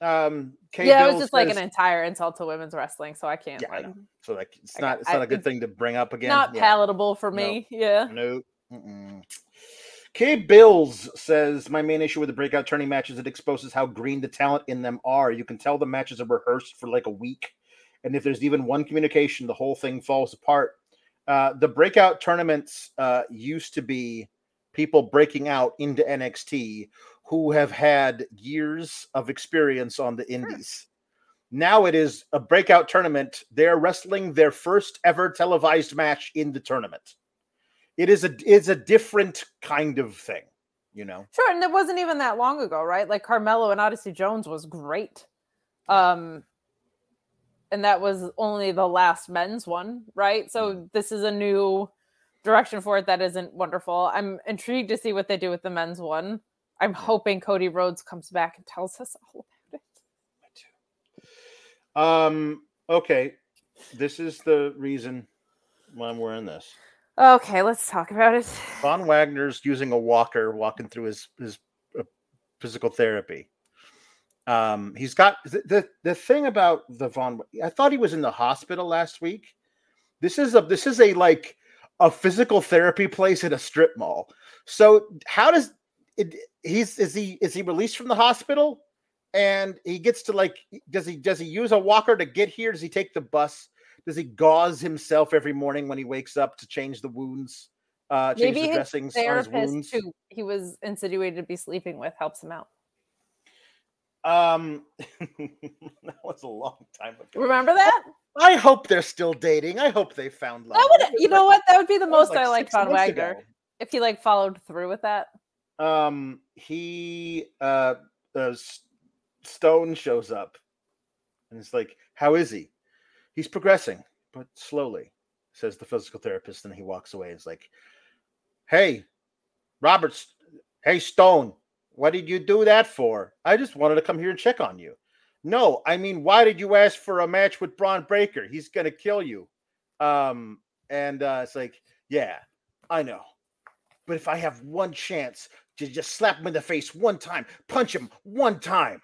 Um, Kay yeah, it was just like an entire insult to women's wrestling, so I can't Yeah, like. So like it's not it's not I- a good thing to bring up again. not Yeah. palatable for No. me. Yeah. No. Mm-mm. K Bills says my main issue with the breakout turning matches it exposes how green the talent in them are. You can tell the matches are rehearsed for like a week, and if there's even one communication, the whole thing falls apart. Uh, the breakout tournaments uh, used to be people breaking out into NXT who have had years of experience on the indies. Now it is a breakout tournament. They're wrestling their first ever televised match in the tournament it is a is a different kind of thing, you know. Sure, and it wasn't even that long ago, right? Like Carmelo and Odyssey Jones was great. Um and that was only the last men's one, right? So Mm. this is a new direction for it that isn't wonderful. I'm intrigued to see what they do with the men's one. I'm hoping Cody Rhodes comes back and tells us all about it. Um. Okay, this is the reason why I'm wearing this. Okay, let's talk about it. Von Wagner's using a walker, walking through his his uh, physical therapy. Um, he's got the, the the thing about the Von. I thought he was in the hospital last week. This is a this is a like a physical therapy place in a strip mall. So how does it? He's is he is he released from the hospital? And he gets to like, does he does he use a walker to get here? Does he take the bus? Does he gauze himself every morning when he wakes up to change the wounds? Uh, change Maybe the his dressings on his therapist, wounds. who he was insinuated to be sleeping with, helps him out. Um, that was a long time ago. Remember that? I hope they're still dating. I hope they found love. That would, you know what? That would be the most I like liked six Von Wagner ago. if he like followed through with that. um he uh, uh stone shows up and it's like how is he he's progressing but slowly says the physical therapist and he walks away it's like hey roberts hey stone what did you do that for i just wanted to come here and check on you no i mean why did you ask for a match with braun breaker he's gonna kill you um and uh it's like yeah i know but if i have one chance to just slap him in the face one time, punch him one time.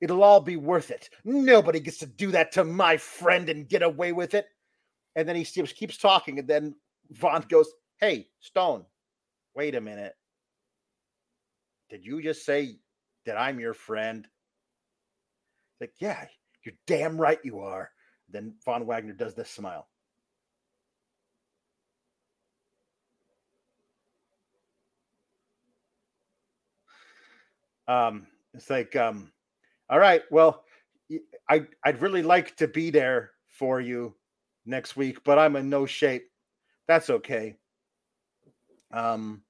It'll all be worth it. Nobody gets to do that to my friend and get away with it. And then he keeps keeps talking, and then Von goes, "Hey, Stone, wait a minute. Did you just say that I'm your friend?" Like, yeah, you're damn right you are. Then Von Wagner does this smile. um it's like um all right well I I'd really like to be there for you next week but i'm in no shape that's okay um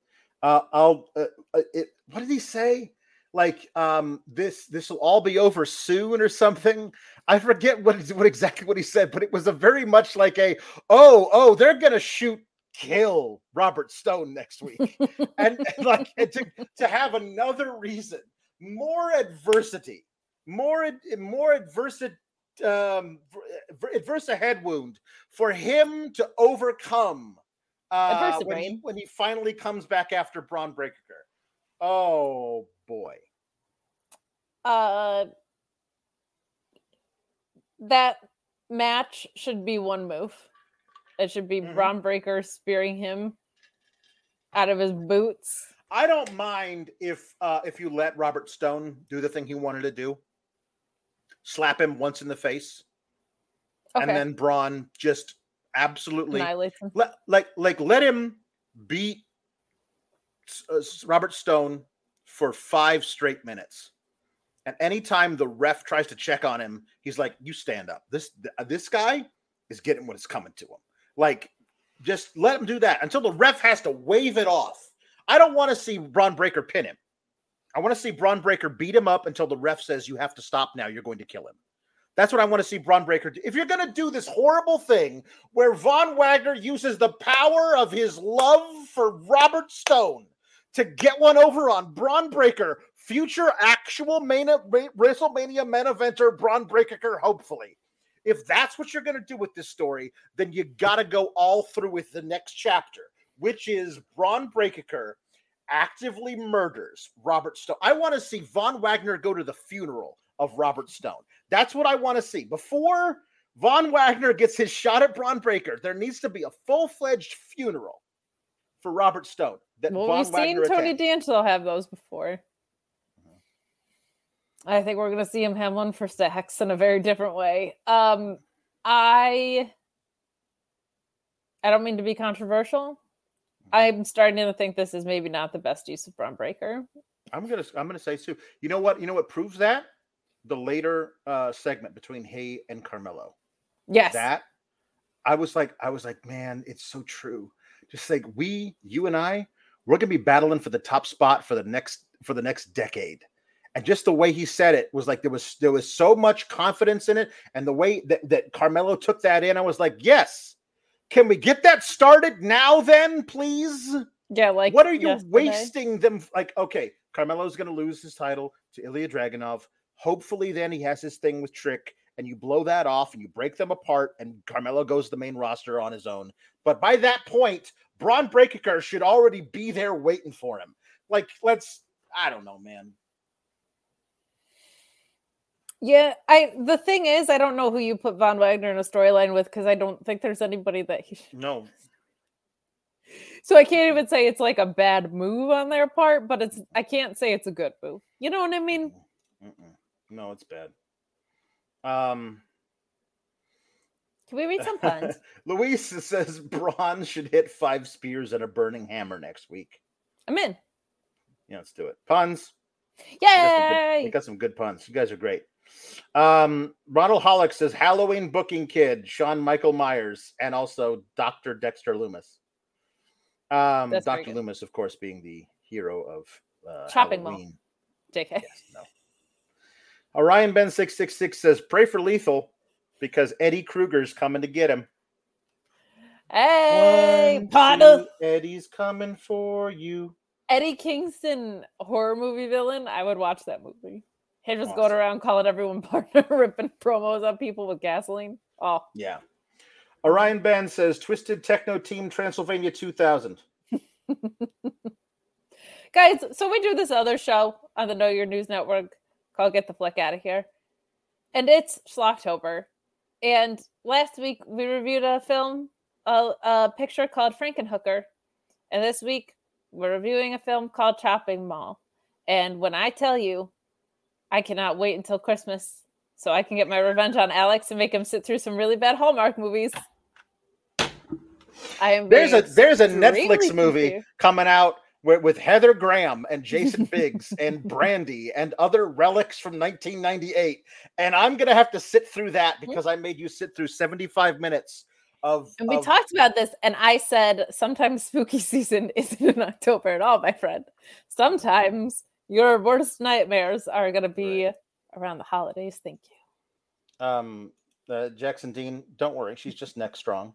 uh, i'll uh, uh, it, what did he say? Like um this this will all be over soon or something? I forget what what exactly what he said but it was a very much like a oh oh they're gonna shoot kill robert stone next week. And, and like and to, to have another reason more adversity more more adversity um adverse a head wound for him to overcome uh when he, when he finally comes back after Braun Breaker. Oh boy. Uh, that match should be one move. It should be Mhm. Braun Breaker spearing him out of his boots. I don't mind if uh if you let Robert Stone do the thing he wanted to do. Slap him once in the face Okay, and then Braun just absolutely let like like let him beat uh, Robert Stone for five straight minutes. And anytime the ref tries to check on him, he's like, "You stand up. This th- uh, this guy is getting what is coming to him. Like, just let him do that until the ref has to wave it off. I don't want to see Braun Breaker pin him. I want to see Braun Breaker beat him up until the ref says you have to stop now. You're going to kill him. That's what I want to see Braun Breaker do. If you're going to do this horrible thing where Von Wagner uses the power of his love for Robert Stone to get one over on Braun Breaker, future actual main, Ma- WrestleMania main eventer Braun Breaker, hopefully. If that's what you're going to do with this story, then you got to go all through with the next chapter, which is Braun Breaker actively murders Robert Stone. I want to see Von Wagner go to the funeral of Robert Stone. That's what I want to see. Before Von Wagner gets his shot at Braun Breaker, there needs to be a full fledged funeral for Robert Stone. That Well, Von we've seen Tony attends. D'Angelo have those before. I think we're gonna see him have one for Stacks in a very different way. Um, I I don't mean to be controversial. I'm starting to think this is maybe not the best use of Braun Breaker. I'm gonna I'm gonna say Sue. You know what? You know what proves that? The later uh segment between Hay and Carmelo. Yes, That I was like, I was like, man, it's so true. Just like we, you and I, we're gonna be battling for the top spot for the next for the next decade. And just the way he said it was like there was there was so much confidence in it, and the way that, that Carmelo took that in, I was like, yes. Can we get that started now, then, please? yeah. Like, what are you yesterday. wasting them? Like, okay, Carmelo's going to lose his title to Ilya Dragunov. Hopefully, then he has his thing with Trick, and you blow that off and you break them apart, and Carmelo goes to the main roster on his own. But by that point, Braun Breaker should already be there waiting for him. Like, let's, I don't know, man. Yeah, I. The thing is, I don't know who you put Von Wagner in a storyline with because I don't think there's anybody that he. No. So I can't even say it's like a bad move on their part, but it's I can't say it's a good move. You know what I mean? Mm-mm. No, it's bad. Um, Can we read some puns? Luis says Braun should hit five spears and a burning hammer next week. I'm in. Yeah, let's do it. Puns. We got some good- Yay! We got some good puns. You guys are great. Um, Ronald Hollick says Halloween booking kid, Shawn Michael Myers, and also Dr. Dexter Loomis. Um, That's Dr. Loomis, of course, being the hero of uh, Shopping mall. Halloween. JK. Yes, no. Orion Ben six six six says pray for Lethal because Eddie Kruger's coming to get him. Hey, One, partner. two, Eddie's coming for you. Eddie Kingston horror movie villain. I would watch that movie. Him just going Awesome. around calling everyone partner, ripping promos on people with gasoline. Oh, Yeah. Orion Ben says Twisted Techno Team Transylvania 2000. guys so we do this other show on the know your news network called get the flick out of here. And it's schlocktober and last week we reviewed a film a, a picture called frankenhooker. And this week we're reviewing a film called chopping mall. And when i tell you i cannot wait until christmas so i can get my revenge on alex and make him sit through some really bad hallmark movies. I am There's a there's a Netflix movie coming out with, Heather Graham and Jason Biggs and Brandy and other relics from 1998, and I'm gonna have to sit through that because I made you sit through 75 minutes of. And we of- talked about this, and I said sometimes spooky season isn't in October at all, my friend. Sometimes your worst nightmares are going to be around the holidays. Thank you. um uh, Jackson Dean. Don't worry, she's just neck strong.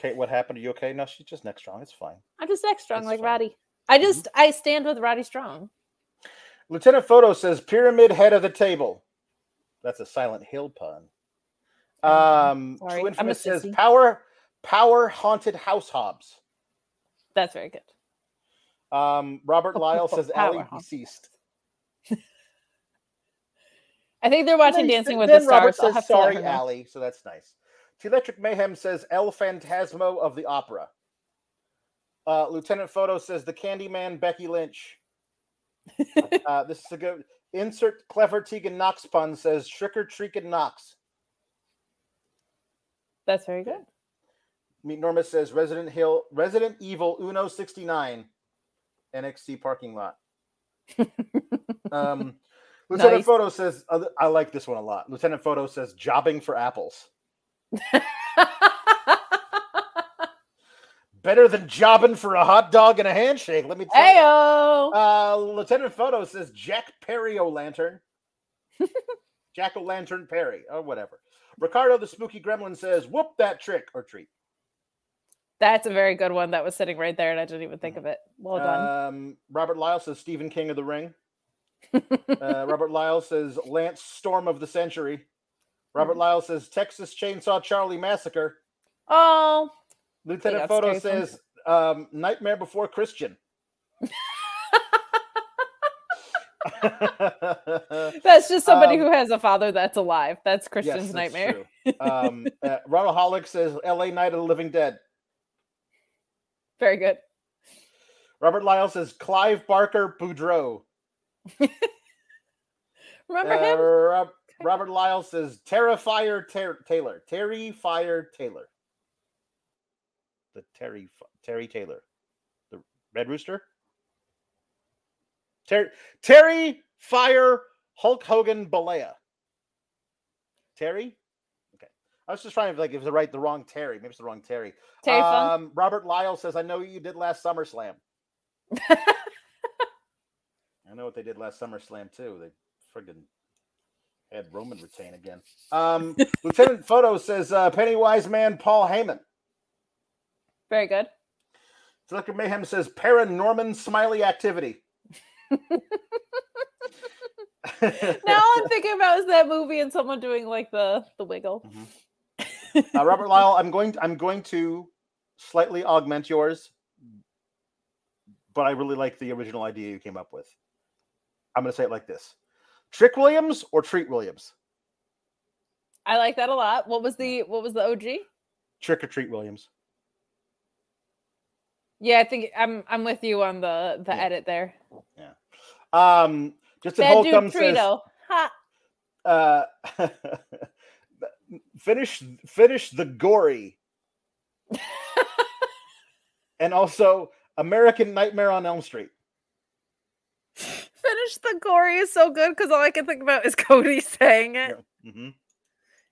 Kate, what happened? Are you okay? No, she's just neck strong. It's fine. I'm just neck strong It's like fine. Roddy. I just I stand with Roddy Strong. Lieutenant Photo says pyramid head of the table. That's a Silent Hill pun. Um, sorry, True Infamous says power power haunted house Hobbs. That's very good. Um, Robert Lyle says Power Ali Hobbs. deceased. I think they're watching Dancing with the Robert Stars. I'll says have to let sorry. Ali. So that's nice. T Electric Mayhem says El Phantasmo of the Opera. Uh, Lieutenant Photo says the Candyman Becky Lynch. uh, this is a good insert. Clever Tegan Nox pun says Shricker Treakin Knox. That's very good. Meet Norma says Resident Hill, Resident Evil Uno 69, NXT parking lot. um, Lieutenant Nice. Photo says, I like this one a lot. Lieutenant Photo says, jobbing for apples. Better than jobbing for a hot dog and a handshake, let me tell you. Heyo! Uh, Lieutenant Photo says, Jack Perry O Lantern. Jack O Lantern Perry, or whatever. Ricardo the Spooky Gremlin says, whoop that trick or treat. That's a very good one that was sitting right there, and I didn't even think of it. Well done. Um, Robert Lyle says Stephen King of the Ring. uh, Robert Lyle says Lance Storm of the Century. Robert Lyle says Texas Chainsaw Charlie Massacre. oh, Lieutenant Photo says um, Nightmare Before Christian. that's just somebody Um, who has a father that's alive. That's Christian's Yes, that's nightmare. true. Um, uh, Ronald Hollick says L.A. Night of the Living Dead. Very good. Robert Lyle says Clive Barker Boudreaux. Remember Uh, him? Rob- Robert Lyle says Terrifier Ter- Taylor. Terry Fire Taylor. The Terry F- Terry Taylor. The Red Rooster? Ter- Terry Fire Hulk Hogan Bollea. Terry? Okay. I was just trying to like if the right the wrong Terry. Maybe it's the wrong Terry. Terry Funk. Um, Robert Lyle says, I know what you did last SummerSlam. I know what they did last SummerSlam too. They friggin' had Roman retain again. Um, Lieutenant Photo says uh, Pennywise man Paul Heyman. Very good. Selector Mayhem says Paranorman Smiley Activity. Now all I'm thinking about is that movie and someone doing like the the wiggle. uh, Robert Lyle, I'm going. I'm going to slightly augment yours, but I really like the original idea you came up with. I'm going to say it like this: Trick Williams or Treat Williams? I like that a lot. What was the what was the OG? Trick or Treat Williams. Yeah, I think I'm I'm with you on the the Yeah. edit there. Yeah. Um, Justin Bad dude Holcomb says, Ha. uh, finish finish the gory, and also American Nightmare on Elm Street. Finish the gory is so good because all I can think about is Cody saying it Mhm.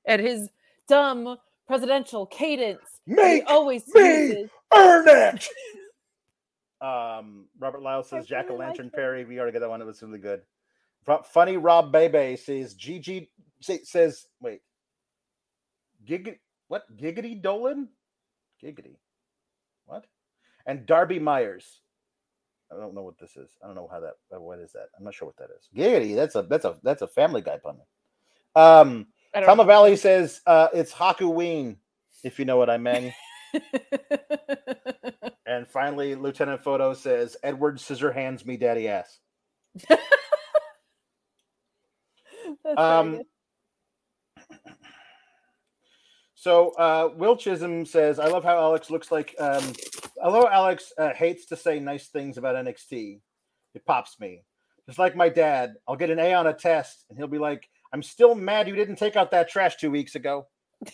and his dumb presidential cadence. that he Make always me uses. earn it. Um, Robert Lyle says I Jack o' really like Lantern that. Perry. We already got that one. It was really good. Funny Rob Bebe says GG say, says wait. Gig what giggity Dolin? Giggity. What? And Darby Myers. I don't know what this is. I don't know how that uh, what is that? I'm not sure what that is. Giggity, that's a that's a that's a family guy pun. Um I Tama. Valley says uh it's Hakuween, if you know what I mean. And finally, Lieutenant Photo says, Edward Scissorhands me daddy ass. That's very Um, good. So uh, Will Chisholm says, I love how Alex looks like. Um, how Alex uh, hates to say nice things about NXT. It pops me. Just like my dad, I'll get an A on a test, and he'll be like, I'm still mad you didn't take out that trash two weeks ago. yeah,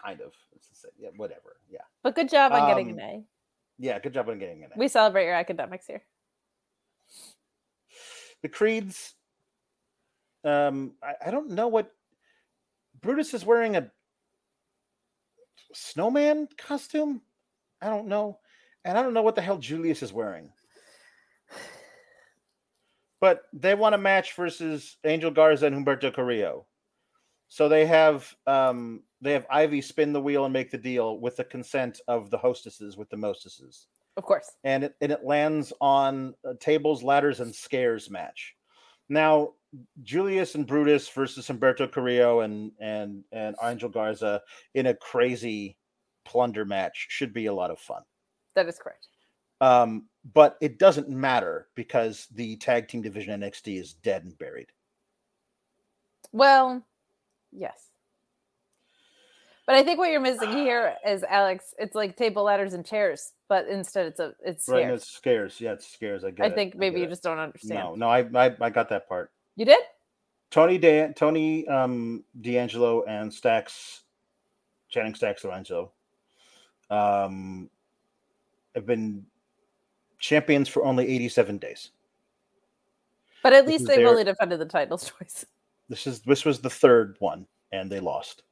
kind of. It's the same. Yeah, whatever. Yeah. But good job on getting um, an A. Yeah, good job on getting an A. We celebrate your academics here. the creeds um I, I don't know what brutus is wearing a snowman costume? I don't know. And i don't know what the hell julius is wearing. But they want a match versus angel garza and humberto carrillo. So they have um they have ivy spin the wheel and make the deal with the consent of the hostesses with the mostesses. Of course. and it, and it lands on tables, ladders, and scares match. Now, Julius and Brutus versus Humberto Carrillo and and and Angel Garza in a crazy plunder match should be a lot of fun. That is correct. Um, but it doesn't matter because the tag team division NXT is dead and buried. Well, yes. But I think what you're missing here is Alex. It's like table ladders and chairs, but instead it's a it's Right? stairs. and It scares. Yeah, it scares. I get I it, think maybe get you it. just don't understand. no, no. I, I I got that part. You did? Tony Dan, Tony um, D'Angelo and Stacks, Channing Stacks Lorenzo, um, have been champions for only 87 days. But at This least they've their- only defended the titles twice. This is this was the third one, and they lost.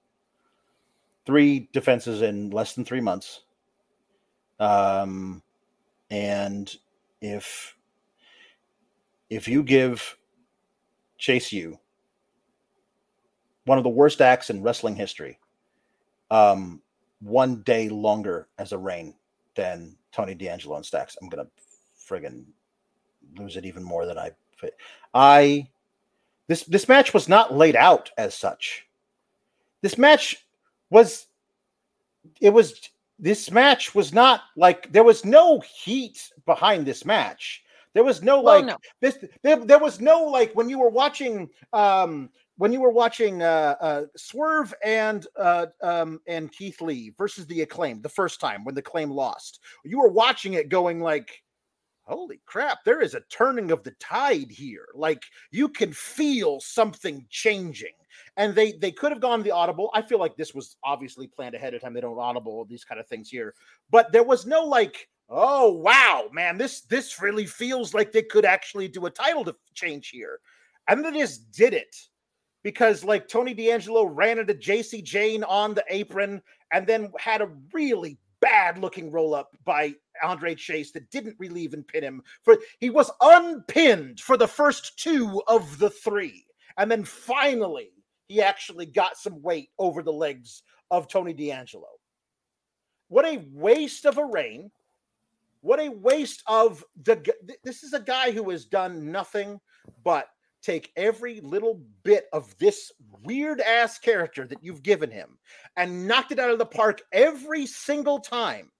Three defenses in less than three months. Um, and if if you give Chase U one of the worst acts in wrestling history, um, one day longer as a reign than Tony D'Angelo and Stacks, I'm gonna friggin' lose it even more than I. I this this match was not laid out as such. This match was it was this match was not like there was no heat behind this match. There was no Well, like no. this there, there was no like when you were watching um when you were watching uh, uh Swerve and uh um and Keith Lee versus the acclaim the first time when the claim lost. You were watching it going like holy crap there is a turning of the tide here like you can feel something changing and they they could have gone the audible. I feel like this was obviously planned ahead of time. They don't audible these kind of things here. But there was no like oh wow man this this really feels like they could actually do a title to change here. And they just did it because like tony d'angelo ran into Jacy Jayne on the apron and then had a really bad looking roll up by Andre Chase that didn't relieve and pin him for he was unpinned for the first two of the three. And then finally he actually got some weight over the legs of Tony D'Angelo. What a waste of a reign. What a waste of the this is a guy who has done nothing but take every little bit of this weird ass character that you've given him and knocked it out of the park every single time.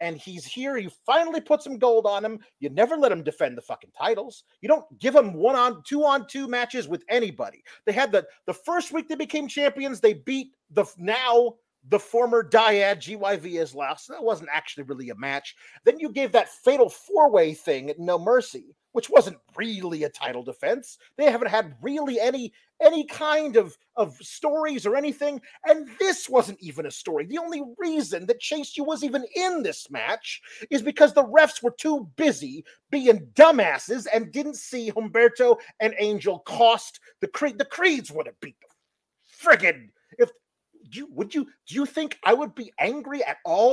And he's here. You finally put some gold on him. You never let him defend the fucking titles. You don't give him one on two on two matches with anybody. They had the the first week they became champions. They beat the now the former dyad GYV is lost. That wasn't actually really a match. Then you gave that fatal four way thing at No Mercy, which wasn't really a title defense. They haven't had really any any kind of of stories or anything, and this wasn't even a story. The only reason that Chase U was even in this match is because the refs were too busy being dumbasses and didn't see Humberto and Angel cost the Creed. The Creeds would have beat them. friggin' if you would you do you think I would be angry at all?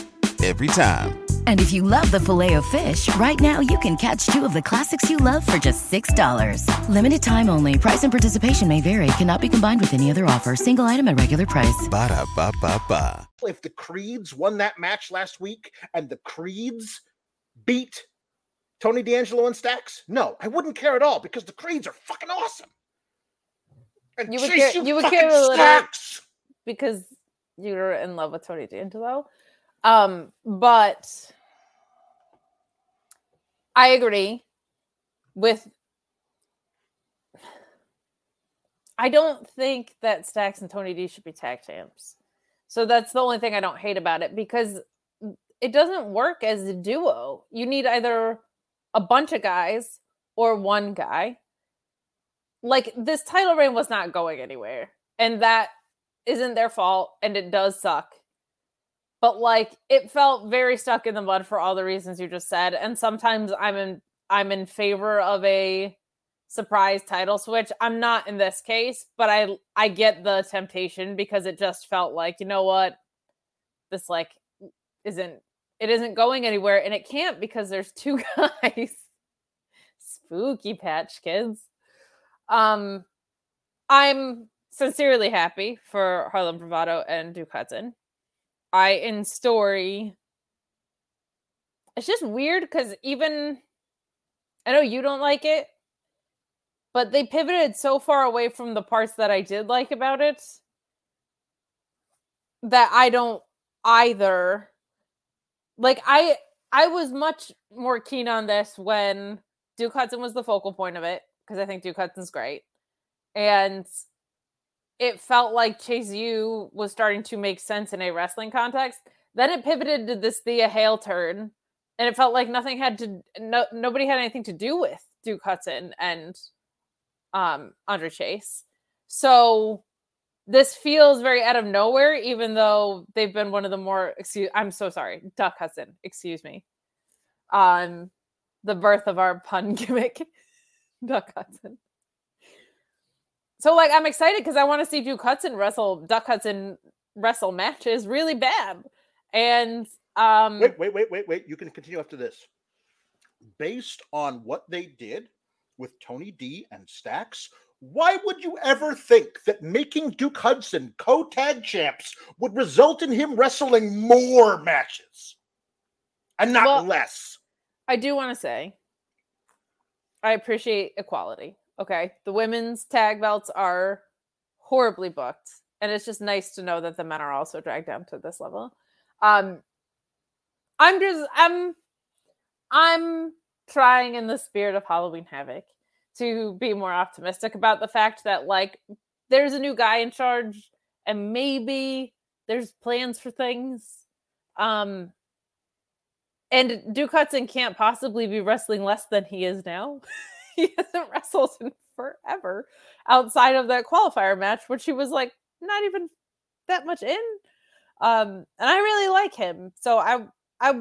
Every time. And if you love the filet of fish, right now you can catch two of the classics you love for just $6. Limited time only. Price and participation may vary. Cannot be combined with any other offer. Single item at regular price. Ba da ba ba ba. If the Creeds won that match last week and the Creeds beat Tony D'Angelo and Stacks, no, I wouldn't care at all because the Creeds are fucking awesome. And You would Chase, care- you would care a little- Stacks. because you're in love with Tony D'Angelo. Um, but I agree with. I don't think that Stacks and Tony D should be tag champs. So that's the only thing I don't hate about it because it doesn't work as a duo. You need either a bunch of guys or one guy. Like this title reign was not going anywhere. And that isn't their fault and it does suck. But like it felt very stuck in the mud for all the reasons you just said. And sometimes I'm in I'm in favor of a surprise title switch. I'm not in this case, but I I get the temptation because it just felt like, you know what? This like isn't it isn't going anywhere and it can't because there's two guys. Spooky patch kids. Um I'm sincerely happy for Harlem Bravado and Duke Hudson. I in story. It's just weird because even I know you don't like it, but they pivoted so far away from the parts that I did like about it that I don't either. Like I I was much more keen on this when Duke Hudson was the focal point of it because I think Duke Hudson's great. And it felt like Chase U was starting to make sense in a wrestling context. Then it pivoted to this Thea Hale turn, and it felt like nothing had to no nobody had anything to do with Duke Hudson and um Andre Chase. So this feels very out of nowhere, even though they've been one of the more excuse I'm so sorry, Duck Hudson, excuse me. Um the birth of our pun gimmick, Duck Hudson. So like I'm excited because I want to see Duke Hudson wrestle Duck Hudson wrestle matches really bad. And um Wait, wait, wait, wait, wait. You can continue after this. Based on what they did with Tony D and Stacks, why would you ever think that making Duke Hudson co tag champs would result in him wrestling more matches and not Well- less? I do want to say I appreciate equality. Okay. The women's tag belts are horribly booked. And it's just nice to know that the men are also dragged down to this level. Um I'm just I'm I'm trying in the spirit of Halloween Havoc to be more optimistic about the fact that like there's a new guy in charge and maybe there's plans for things. Um and Duke Hudson can't possibly be wrestling less than he is now. he hasn't wrestled in forever outside of that qualifier match, which he was like not even that much in. Um, and I really like him. So I I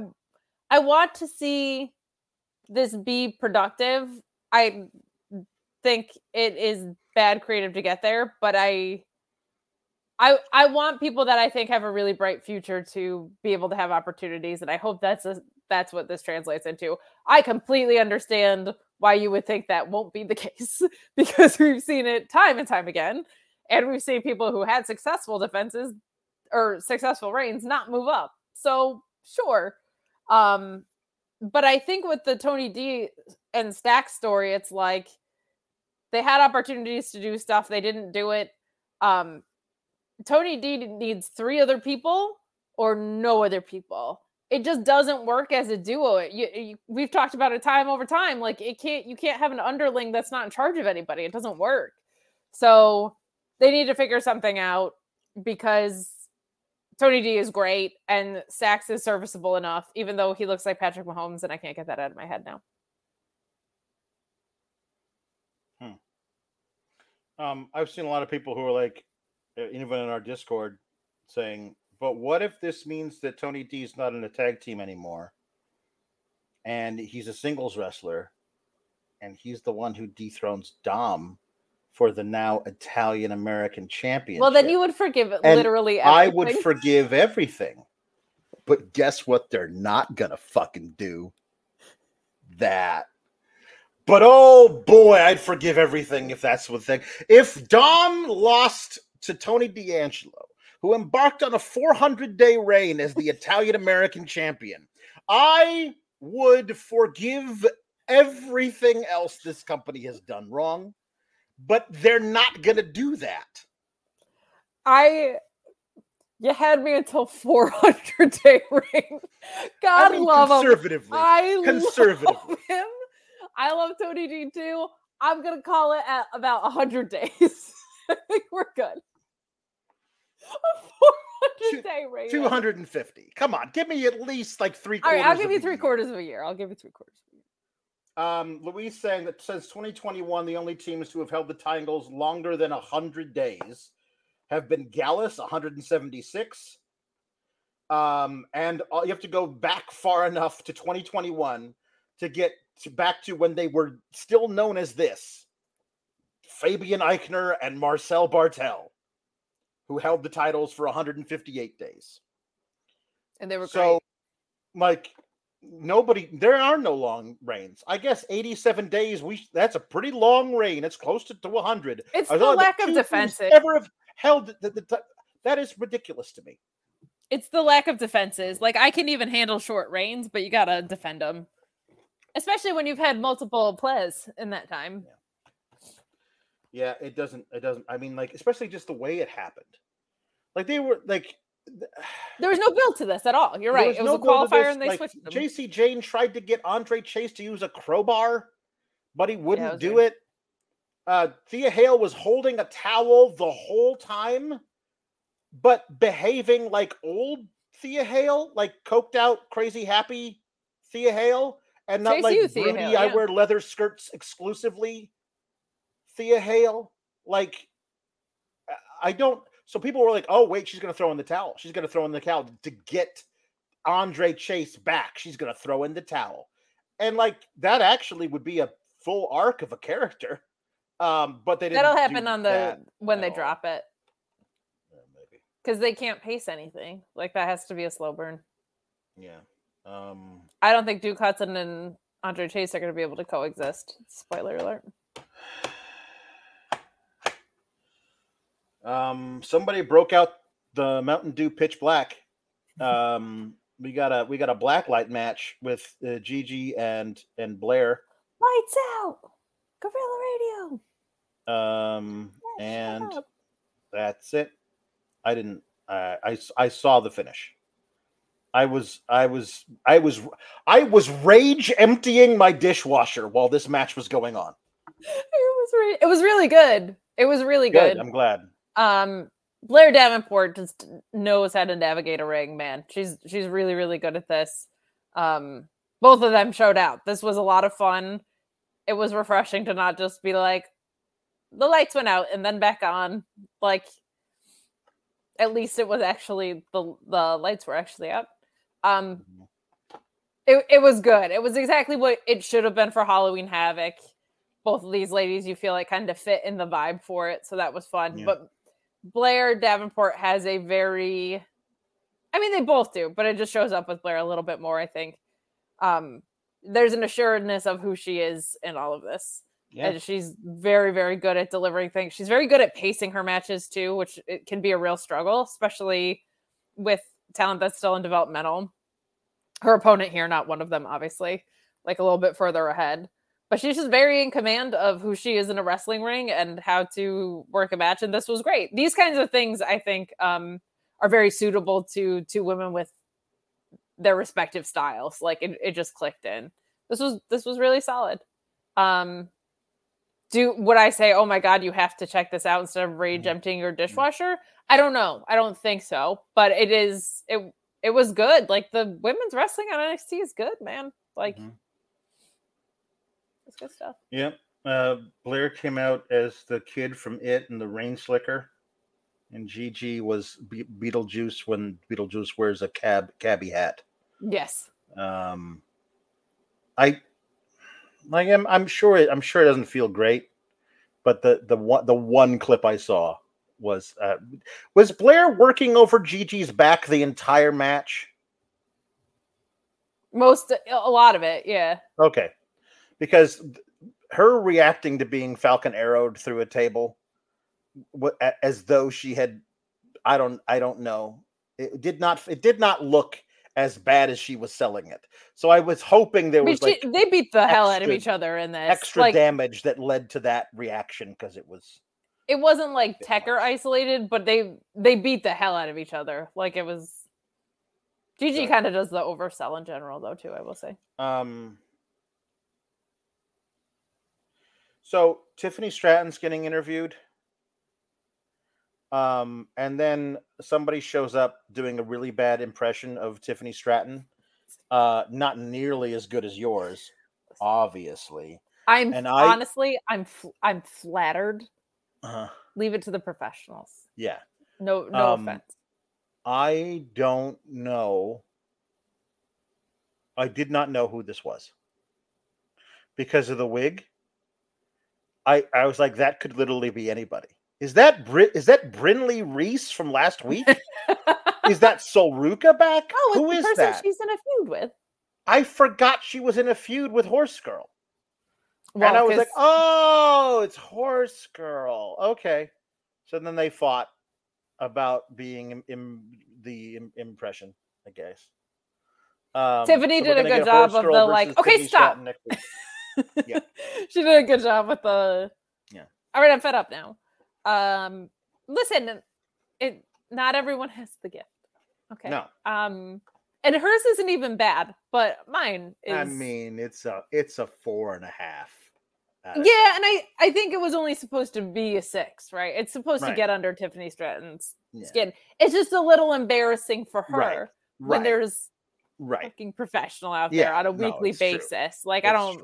I want to see this be productive. I think it is bad creative to get there, but I I I want people that I think have a really bright future to be able to have opportunities, and I hope that's a, that's what this translates into. I completely understand why you would think that won't be the case because we've seen it time and time again, and we've seen people who had successful defenses or successful reigns not move up. So sure, um, but I think with the Tony D and Stack story, it's like they had opportunities to do stuff, they didn't do it. Um, Tony D needs three other people or no other people. It just doesn't work as a duo. You, you, we've talked about it time over time. Like it can't, you can't have an underling that's not in charge of anybody. It doesn't work. So they need to figure something out because Tony D is great and Stacks is serviceable enough, even though he looks like Patrick Mahomes, and I can't get that out of my head now. Hmm. Um, I've seen a lot of people who are like, uh, even in our Discord, saying, "But what if this means that Tony D is not in a tag team anymore, and he's a singles wrestler, and he's the one who dethrones Dom for the now Italian American champion?" Well, then you would forgive And literally I would forgive everything. But guess what? They're not gonna fucking do that. But oh boy, I'd forgive everything if that's what thing. If Dom lost to Tony D'Angelo, who embarked on a 400 day reign as the Italian American champion, I would forgive everything else this company has done wrong. But they're not gonna do that. I you had me until 400 day ring. God mean, love him. I Conservatively. love him. I love Tony D too. I'm gonna call it at about 100 days. I think we're good. A 400 day ring. 250. Come on, give me at least like three All right, I'll give you three year. quarters of a year. I'll give you three quarters. Um, Louise saying that since 2021, the only teams to have held the titles longer than 100 days have been Gallus, 176. Um, and uh, you have to go back far enough to 2021 to get to back to when they were still known as this Fabian Aichner and Marcel Barthel, who held the titles for 158 days. And they were So, like, nobody, there are no long reigns. I guess 87 days. We that's a pretty long reign. It's close to, to 100. It's Are the lack of defenses. Ever have held the, the, the- that is ridiculous to me. It's the lack of defenses. Like I can even handle short reigns, but you gotta defend them, especially when you've had multiple plays in that time. Yeah, it doesn't. It doesn't. I mean, like, especially just the way it happened. Like they were like. There was no build to this at all. You're right. it was no a qualifier, and they like, switched them. Jacy Jayne tried to get Andre Chase to use a crowbar, but he wouldn't was do weird. it. Uh, Thea Hale was holding a towel the whole time, but behaving like old Thea Hale, like coked out, crazy happy Thea Hale, and not like broody. Hale, I wear leather skirts exclusively. Thea Hale, like I- don't. So people were like, "Oh, wait, she's going to throw in the towel. She's going to throw in the towel to get Andre Chase back. She's going to throw in the towel." And like that actually would be a full arc of a character. Um, but they didn't. That'll happen on the when they all. drop it Yeah, maybe. because they can't pace anything. Like that has to be a slow burn. Yeah. Um, I don't think Duke Hudson and Andre Chase are going to be able to coexist. Spoiler alert. Um, somebody broke out the Mountain Dew Pitch Black. Um, we got a we got a black light match with uh, Gigi and and Blair. Lights out. Gorilla Radio. Um, Yeah, and that's it. I didn't. Uh, I saw the finish. I was I was I was I was rage emptying my dishwasher while this match was going on. It was re- it was really good. It was really Good. good. I'm glad. Um, Blair Davenport just knows how to navigate a ring, man. She's she's really really good at this. Um, both of them showed out. This was a lot of fun. It was refreshing to not just be like the lights went out and then back on. Like at least it was actually the the lights were actually up. Um, it it was good. It was exactly what it should have been for Halloween Havoc. Both of these ladies, you feel like kind of fit in the vibe for it, so that was fun. Yeah. But Blair Davenport has a very I mean they both do, but it just shows up with Blair a little bit more, I think. Um there's an assuredness of who she is in all of this. Yeah. And she's very, very good at delivering things. She's very good at pacing her matches too, which it can be a real struggle, especially with talent that's still in developmental. Her opponent here, not one of them, obviously, like a little bit further ahead. But she's just very in command of who she is in a wrestling ring and how to work a match. And this was great. These kinds of things, I think, um, are very suitable to to women with their respective styles. Like it, it just clicked in. This was this was really solid. Um, do would I say, oh my god, you have to check this out instead of rage emptying your dishwasher? I don't know. I don't think so. But it is it it was good. Like the women's wrestling on NXT is good, man. Like it's good stuff. Yep. Uh, Blair came out as the kid from It and the Rain Slicker, and Gigi was Be- Beetlejuice when Beetlejuice wears a cab cabbie hat. Yes. Um, I like I'm I'm sure it, I'm sure it doesn't feel great, but the the one the one clip I saw was uh, was Blair working over Gigi's back the entire match. Most a lot of it, yeah. Okay, because her reacting to being Falcon arrowed through a table, as though she had, I don't, I don't know. It did not, it did not look as bad as she was selling it. So I was hoping there I mean, was like she- they beat the hell out of each other in this. extra like, damage that led to that reaction because it was it wasn't like Tekker isolated, but they they beat the hell out of each other. Like it was. Gigi kind of does the oversell in general, though. Too, I will say. um so tiffany stratton's getting interviewed. Um and then somebody shows up doing a really bad impression of tiffany stratton. Uh not nearly as good as yours obviously. I'm And I- honestly, I'm fl- I'm flattered. uh, Leave it to the professionals. yeah. No, no Um, offense. i don't know. I did not know who this was because of the wig i i was like that could literally be anybody is that Brit? Is that Brinley Reece from last week? is that Sol Ruca back? Oh, Who the person that? she's in a feud with. I forgot she was in a feud with Horse Girl. and I was like, oh, it's Horse Girl. Okay. So then they fought about being im- im- the im- impression, I guess. Um, Tiffany so did a good job of the, like, okay, Tiffany stop. Stratton next week. Yeah. she did a good job with the. Yeah. All right, I'm fed up now. Um, listen, it not everyone has the gift. Okay. No. Um, and hers isn't even bad, but mine is. I mean, it's a it's a four and a half. yeah, and I I think it was only supposed to be a six, right? It's supposed to get under Tiffany Stratton's Yeah. skin. It's just a little embarrassing for her Right, when right. there's Right. fucking professional out Yeah, there on a no, weekly it's true. basis. Like I don't.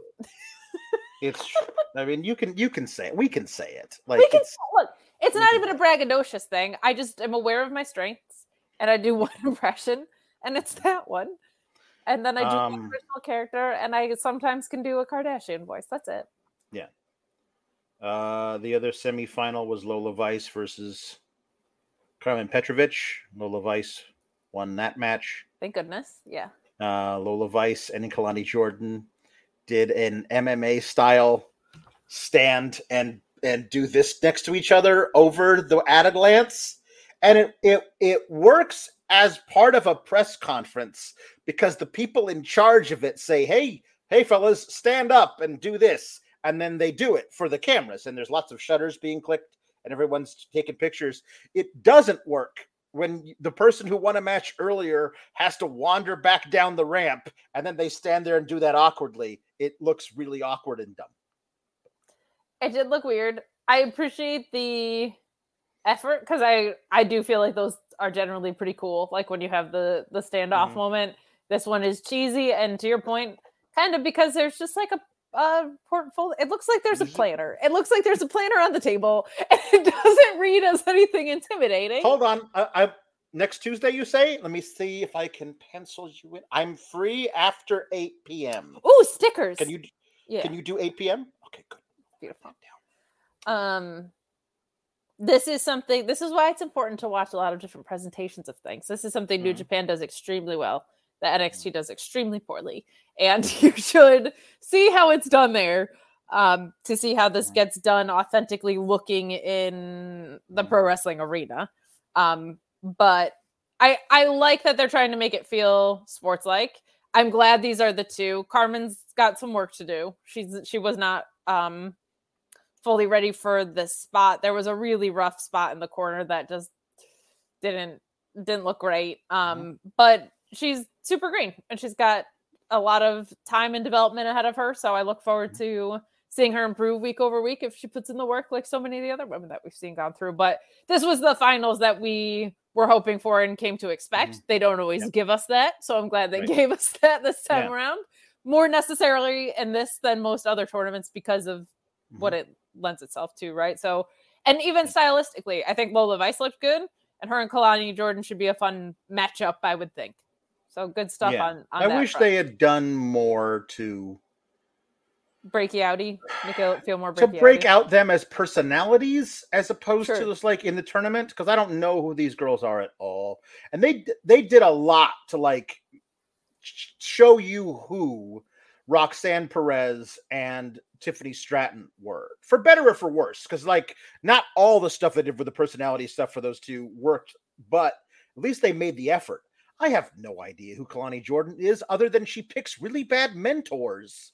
It's true. I mean, you can you can say it. We can say it. Like we can it's look. It's not even a braggadocious thing. I just am aware of my strengths, and I do one impression, and it's that one. And then I do Um, original character, and I sometimes can do a Kardashian voice. That's it. yeah. Uh, the other semifinal was Lola Vice versus Karmen Petrovic. Lola Vice won that match. Thank goodness. Yeah. Uh, Lola Vice and Kelani Jordan did an MMA style stand and and do this next to each other over the at a glance, and it it it works as part of a press conference because the people in charge of it say, "Hey, hey, fellas, stand up and do this," and then they do it for the cameras, and there's lots of shutters being clicked, and everyone's taking pictures. It doesn't work when the person who won a match earlier has to wander back down the ramp and then they stand there and do that awkwardly. It looks really awkward and dumb. It did look weird. I appreciate the effort because I I do feel like those are generally pretty cool. Like when you have the the standoff Mhm. moment. This one is cheesy, and to your point, kind of because there's just like a uh portfolio. It looks like there's a planner. It looks like there's a planner on the table, and it doesn't read as anything intimidating. Hold on. I, I next Tuesday you say? Let me see if I can pencil you in. I'm free after 8 p.m. Oh, stickers. Can you Yeah. can you do 8 p.m.? Okay, good. Beautiful. Um, this is something this is why it's important to watch a lot of different presentations of things this is something new Mhm. japan does extremely well that nxt does extremely poorly and you should see how it's done there um, to see how this gets done authentically looking in the pro wrestling arena. Um, but i i like that they're trying to make it feel sports like i'm glad these are the two. Karmen's got some work to do. She's she was not um fully ready for this spot. There was a really rough spot in the corner that just didn't didn't look great. Um, but she's super green and she's got a lot of time and development ahead of her. So I look forward mm-hmm. to seeing her improve week over week if she puts in the work like so many of the other women that we've seen gone through. But this was the finals that we were hoping for and came to expect. Mm-hmm. They don't always give us that. So I'm glad they Right. gave us that this time Yeah. around. More necessarily in this than most other tournaments because of what mm-hmm. it lends itself to, right? So, and even stylistically, I think Lola Vice looked good, and her and Kelani Jordan should be a fun matchup, I would think. So good stuff Yeah. on. on I wish front. they had done more to breaky outy, make it feel more to break out them as personalities as opposed Sure. to just like in the tournament because I don't know who these girls are at all, and they they did a lot to like show you who Roxanne Perez and Tiffany Stratton were for better or for worse because like not all the stuff they did for the personality stuff for those two worked, but at least they made the effort. I have no idea who Kelani Jordan is other than she picks really bad mentors.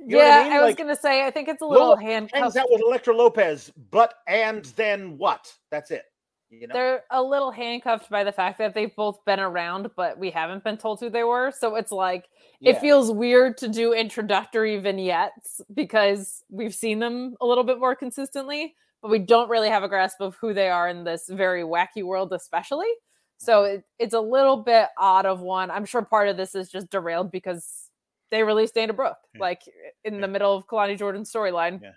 You yeah, I mean? I was Like, gonna say, I think it's a little Lola handcuffed. hangs out with Elektra Lopez, but and then what? That's it. You know, They're a little handcuffed by the fact that they've both been around, but we haven't been told who they were. So it's like Yeah. it feels weird to do introductory vignettes because we've seen them a little bit more consistently, but we don't really have a grasp of who they are in this very wacky world, especially. So it, it's a little bit odd of one. I'm sure part of this is just derailed because they released Dana Brooke, like in the middle of Kelani Jordan's storyline. Yeah,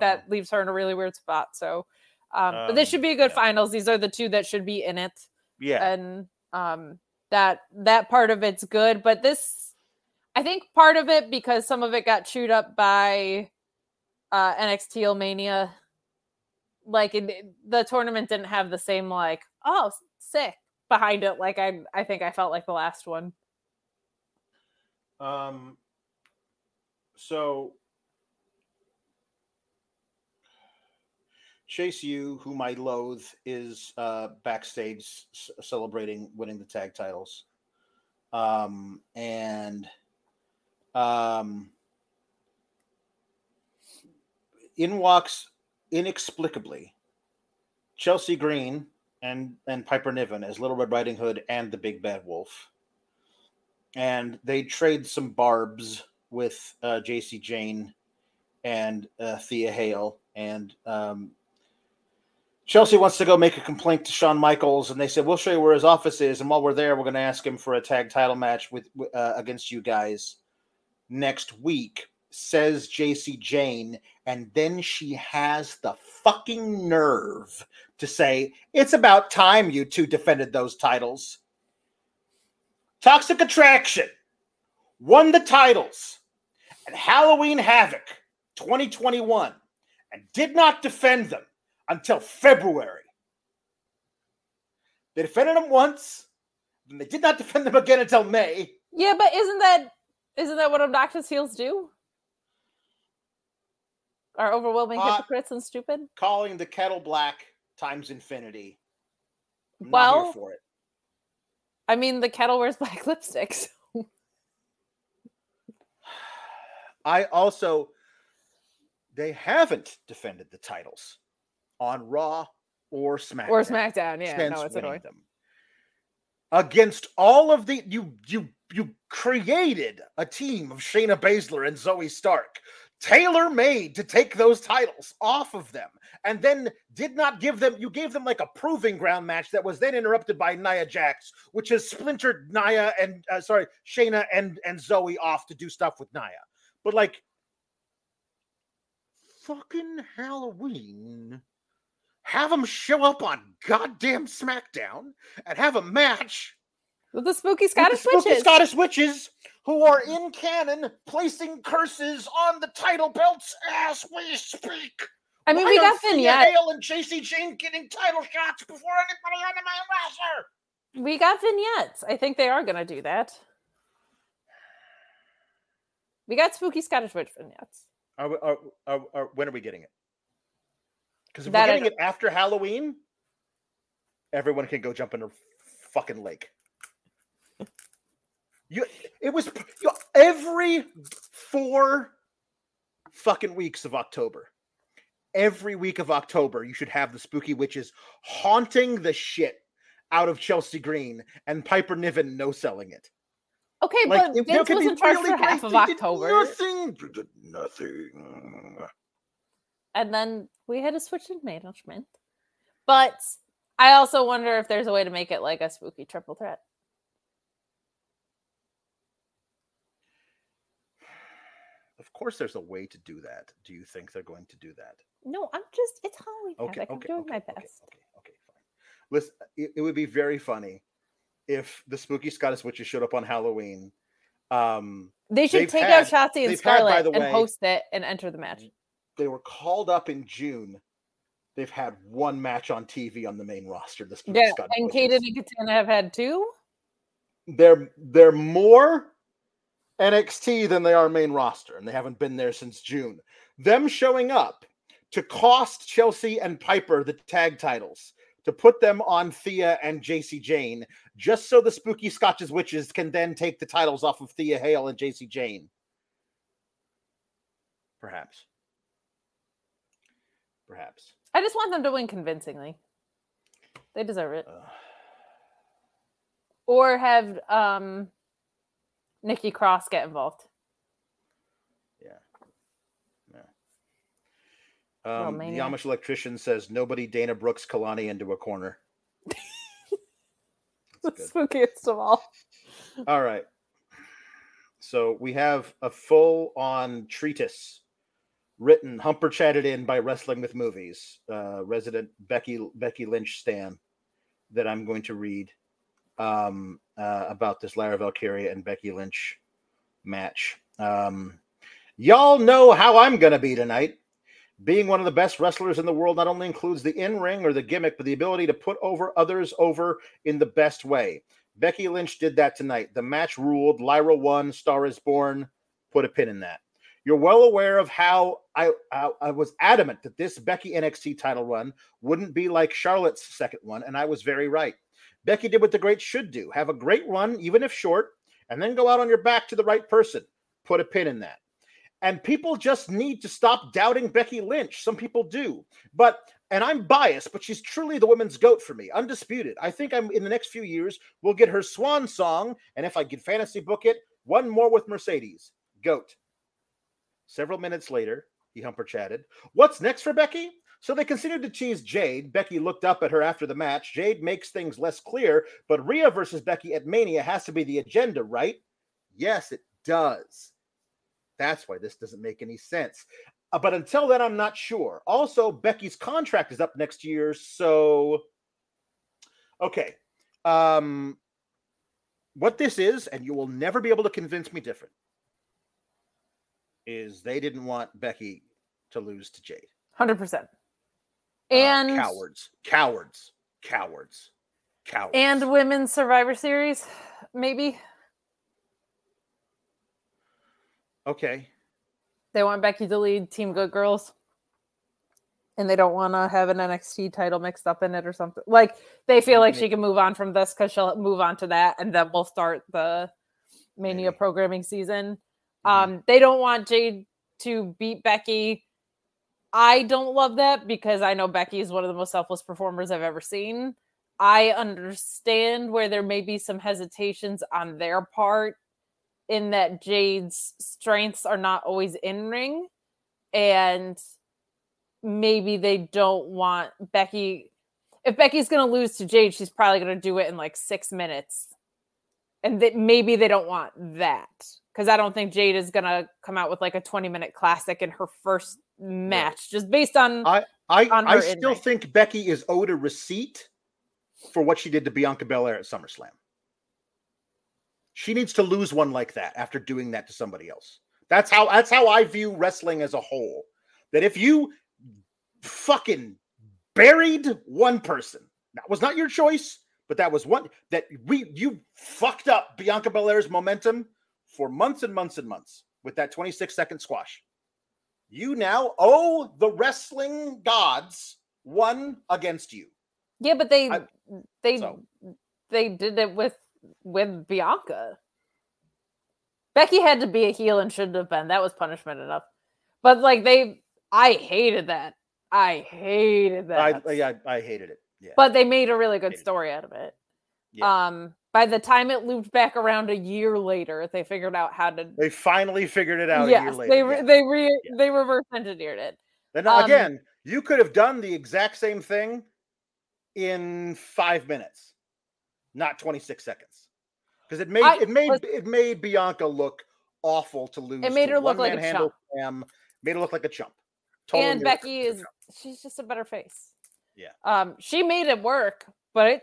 That leaves her in a really weird spot. So, um, but this Um, should be a good finals. These are the two that should be in it yeah, and um that that part of it's good but this i think part of it because some of it got chewed up by uh nxt mania like it, the tournament didn't have the same like oh sick behind it like i i think i felt like the last one Um. So Chase U, whom I loathe, is uh, backstage c- celebrating winning the tag titles. Um, and um, in walks inexplicably Chelsea Green and and Piper Niven as Little Red Riding Hood and the Big Bad Wolf and they trade some barbs with uh, Jacy Jayne and uh, Thea Hale. And um, Chelsea wants to go make a complaint to Shawn Michaels, and they said, "We'll show you where his office is, and while we're there, we're going to ask him for a tag title match with uh, against you guys next week." Says Jacy Jayne, and then she has the fucking nerve to say, "It's about time you two defended those titles." Toxic Attraction won the titles at Halloween Havoc 2021 and did not defend them until February. They defended them once, and they did not defend them again until May. yeah but isn't that isn't that what obnoxious heels do are overwhelming Uh, hypocrites and stupid Calling the kettle black times infinity. I'm not Well, here for it. i mean the kettle wears black lipstick so I also they haven't defended the titles on Raw or SmackDown. or smackdown yeah since no it's annoying them. Against all of the you you you created a team of Shayna Baszler and Zoey Stark, tailor made to take those titles off of them, and then did not give them. You gave them like a proving ground match that was then interrupted by Nia Jax, which has splintered Nia and uh, sorry Shayna and and Zoey off to do stuff with Nia. But like fucking Halloween have them show up on goddamn SmackDown and have a match with the spooky with the Scottish spooky witches. Scottish witches who are in canon placing curses on the title belts as we speak. I mean, Why we got Thea vignettes. Hale and Jacy Jayne getting title shots before anybody on the main roster. We got vignettes. I think they are going to do that. We got spooky Scottish witch vignettes. Are, we, are, are, are when are we getting it? Because if That we're getting it after Halloween, everyone can go jump in a fucking lake. You, it was you every four fucking weeks of October. Every week of October, you should have the spooky witches haunting the shit out of Chelsea Green and Piper Niven no selling it. Okay, Like, but it- Vince could was be in charge really for half of October. Nothing. Did Nothing. and then we had a switch in management. But I also wonder if there's a way to make it like a spooky triple threat. Course, there's a way to do that. Do you think they're going to do that? No, I'm just it's Halloween Okay, Havoc. I'm doing okay, my best. okay, okay, fine. Listen, it, it would be very funny if the spooky Scottish witches showed up on Halloween. Um, They should take had- out Shotzi and they've had, Scarlett and way, host it and enter the match. They were called up in June. They've had one match on TV on the main roster. This spooky Yeah, and. Kayden and Katana have had two. they're they're more NXT than they are main roster, and they haven't been there since June. Them showing up to cost Chelsea and Piper the tag titles, to put them on Thea and Jacy Jayne, just so the spooky Scotches witches can then take the titles off of Thea Hale and Jacy Jayne. Perhaps. Perhaps. I just want them to win convincingly. They deserve it. Or have um Nikki Cross get involved. Yeah, Um, the. Amish electrician says nobody Dana Brooks Kelani into a corner. The spookiest of all. All right. So we have a full on treatise written, humper chatted in by Wrestling with Movies, uh, resident Becky Becky Lynch Stan, that I'm going to read um, uh, about this Lyra Valkyria and Becky Lynch match. Um, y'all know how I'm going to be tonight. Being one of the best wrestlers in the world not only includes the in ring or the gimmick, but the ability to put over others over in the best way. Becky Lynch did that tonight. The match ruled. Lyra won. Star is born. Put a pin in that. You're well aware of how I, I I was adamant that this Becky NXT title run wouldn't be like Charlotte's second one, and I was very right. Becky did what the greats should do: have a great run, even if short, and then go out on your back to the right person. Put a pin in that. And people just need to stop doubting Becky Lynch. Some people do. But, and I'm biased, but she's truly the women's goat for me, undisputed. I think I'm in the next few years, we'll get her swan song. And if I can fantasy book it, one more with Mercedes. Goat. Several minutes later, he humper chatted. What's next for Becky? So they continued to tease Jade. Becky looked up at her after the match. Jade makes things less clear, but Rhea versus Becky at Mania has to be the agenda, right? Yes, it does. That's why this doesn't make any sense. Uh, but until then, I'm not sure. Also, Becky's contract is up next year, so okay. Um, what this is, and you will never be able to convince me different, is they didn't want Becky to lose to Jade. Hundred percent. Uh, And cowards, cowards, cowards, cowards. and women's Survivor Series, maybe okay, they want Becky to lead Team Good Girls, and they don't want to have an NXT title mixed up in it or something. Like they feel like she can move on from this because she'll move on to that, and then we'll start the Mania programming season. Um, they don't want Jade to beat Becky. I don't love that because I know Becky is one of the most selfless performers I've ever seen. I understand where there may be some hesitations on their part in that Jade's strengths are not always in ring and maybe they don't want Becky if Becky's going to lose to Jade she's probably going to do it in like 6 minutes. And that maybe they don't want that cuz I don't think Jade is going to come out with like a 20 minute classic in her first match just based on I I, on I still think Becky is owed a receipt for what she did to Bianca Belair at SummerSlam. She needs to lose one like that after doing that to somebody else. That's how that's how I view wrestling as a whole. That if you fucking buried one person. That was not your choice, but that was one that we you fucked up Bianca Belair's momentum for months and months and months with that 26 second squash. You now owe the wrestling gods one against you. Yeah, but they I- they so. they did it with with Bianca. Becky had to be a heel and shouldn't have been. That was punishment enough. But like they I hated that. I hated that. I, yeah, I hated it. Yeah. but they made a really good Hated it. story out of it. Yeah. Um by the time it looped back around a year later, they figured out how to they finally figured it out a year Yes, later. they re- yeah. they re- Yeah. they reverse engineered it. And um, again, you could have done the exact same thing in five minutes, not 26 seconds. Because it made I it made it made Bianca look awful to lose. It made to her look like a chump. Cam, made her look like a chump. Totally and made her look Becky is chump. she's just a better face. Yeah. Um she made it work, but it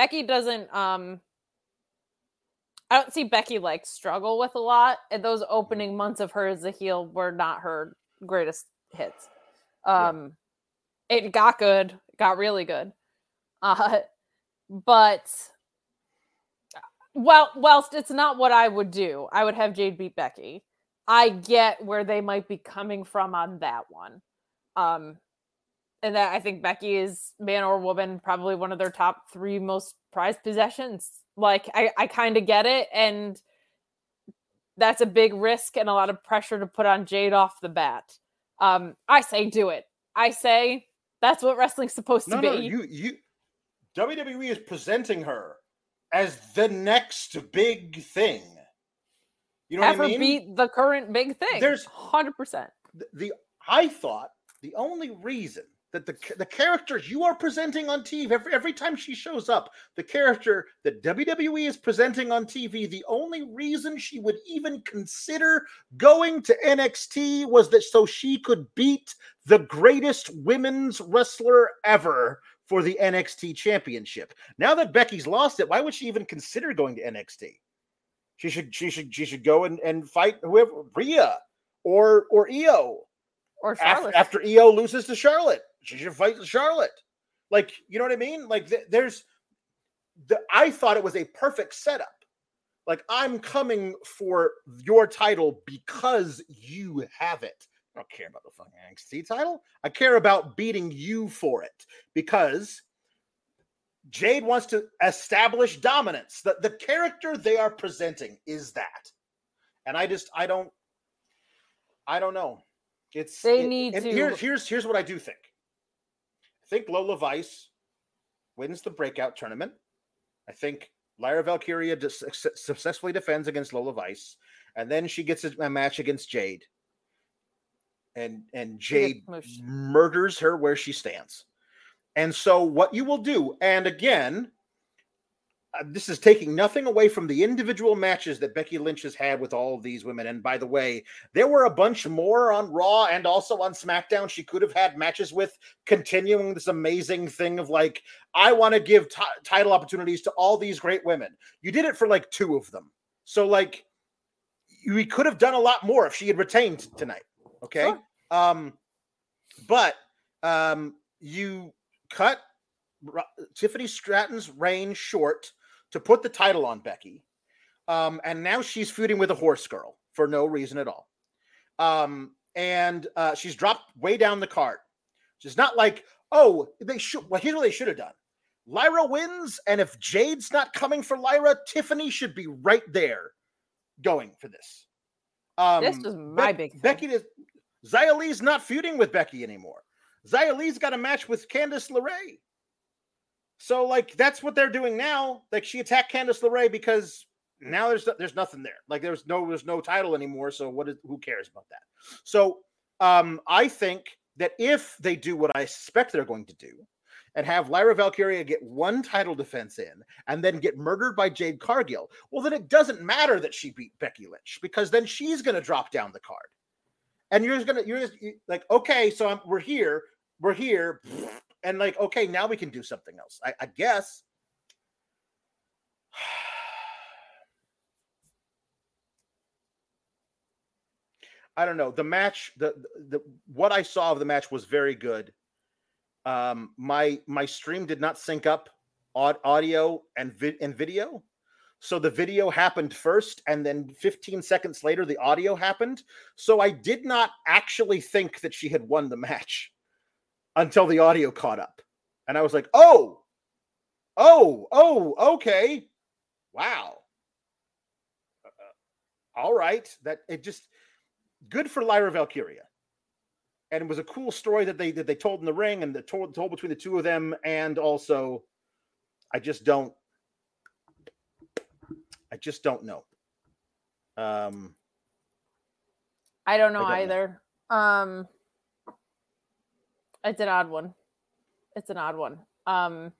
Becky doesn't um I don't see Becky like struggle with a lot. And those Mm-hmm. opening months of her as a heel were not her greatest hits. Yeah. Um it got good, got really good. Uh but well whilst it's not what I would do, I would have Jade beat Becky. I get where they might be coming from on that one. Um and that I think Becky is man or woman probably one of their top three most prized possessions. Like I, I kind of get it, and that's a big risk and a lot of pressure to put on Jade off the bat. Um, I say do it. I say that's what wrestling's supposed No, to be. no, you you WWE is presenting her as the next big thing. You know Have what I mean? beat the current big thing. There's- hundred percent. the I thought the only reason that the the character you are presenting on TV every, every time she shows up, the character that WWE is presenting on TV, the only reason she would even consider going to NXT was that so she could beat the greatest women's wrestler ever for the NXT championship. Now that Becky's lost it, why would she even consider going to NXT? She should she should she should go and, and fight whoever Rhea or or Io Or Charlotte. after Io loses to Charlotte. She should fight Charlotte. Like, you know what I mean? Like, th- there's the I thought it was a perfect setup. Like, I'm coming for your title because you have it. I don't care about the fucking NXT title. I care about beating you for it because Jade wants to establish dominance. The, the character they are presenting is that. And I just, I don't, I don't know. It's They it- need and to- Here's here's here's what I do think. Think Lola Vice wins the breakout tournament. I think Lyra Valkyria successfully defends against Lola Vice, and then she gets a, a match against Jade, and and Jade murders her where she stands. And so, what you will do, and again, uh, this is taking nothing away from the individual matches that Becky Lynch has had with all of these women. And by the way, there were a bunch more on Raw and also on SmackDown. She could have had matches with, continuing this amazing thing of like, I want to give ti- title opportunities to all these great women. You did it for like two of them. So, like, we could have done a lot more if she had retained tonight. Okay. Sure. Um, but um, you cut Tiffany Stratton's reign short to put the title on Becky. Um, and now she's feuding with a horse girl for no reason at all. Um, and uh, she's dropped way down the card. She's not like, oh, they should. Well, here's what they should have done. Lyra wins, and if Jade's not coming for Lyra, Tiffany should be right there, going for this. Um, This was my big thing. Becky. Is, Xia Li's not feuding with Becky anymore. Xia Li's got a match with Candice LeRae. So like that's what they're doing now. Like she attacked Candice LeRae because now there's there's nothing there. Like there's no there's no title anymore. So what is who cares about that? So um I think that if they do what I suspect they're going to do and have Lyra Valkyria get one title defense in and then get murdered by Jade Cargill, well then it doesn't matter that she beat Becky Lynch because then she's going to drop down the card. And you're just gonna you're just you- like okay, so I'm, we're here, we're here, and like okay, now we can do something else. I, I guess. I don't know. The match, the, the what I saw of the match was very good. Um, my my stream did not sync up audio and vi- and video, so the video happened first, and then 15 seconds later, the audio happened. So I did not actually think that she had won the match until the audio caught up, and I was like, "Oh, oh, oh, okay, wow." Uh, all right, that it just good for Lyra Valkyria. And it was a cool story that they that they told in the ring and the told told between the two of them. And also, I just don't I just don't know. Um I don't know I don't know. either. Um it's an odd one. It's an odd one. Um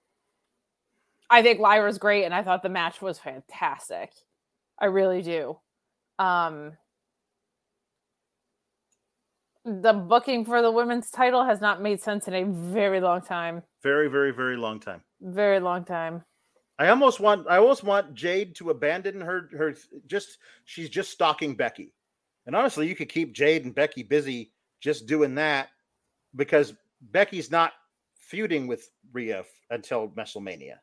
I think Lyra's great and I thought the match was fantastic. I really do. Um the booking for the women's title has not made sense in a very long time. very, very, very long time. Very long time. I almost want I almost want Jade to abandon her her just she's just stalking Becky. And honestly, you could keep Jade and Becky busy just doing that because Becky's not feuding with Rhea until WrestleMania.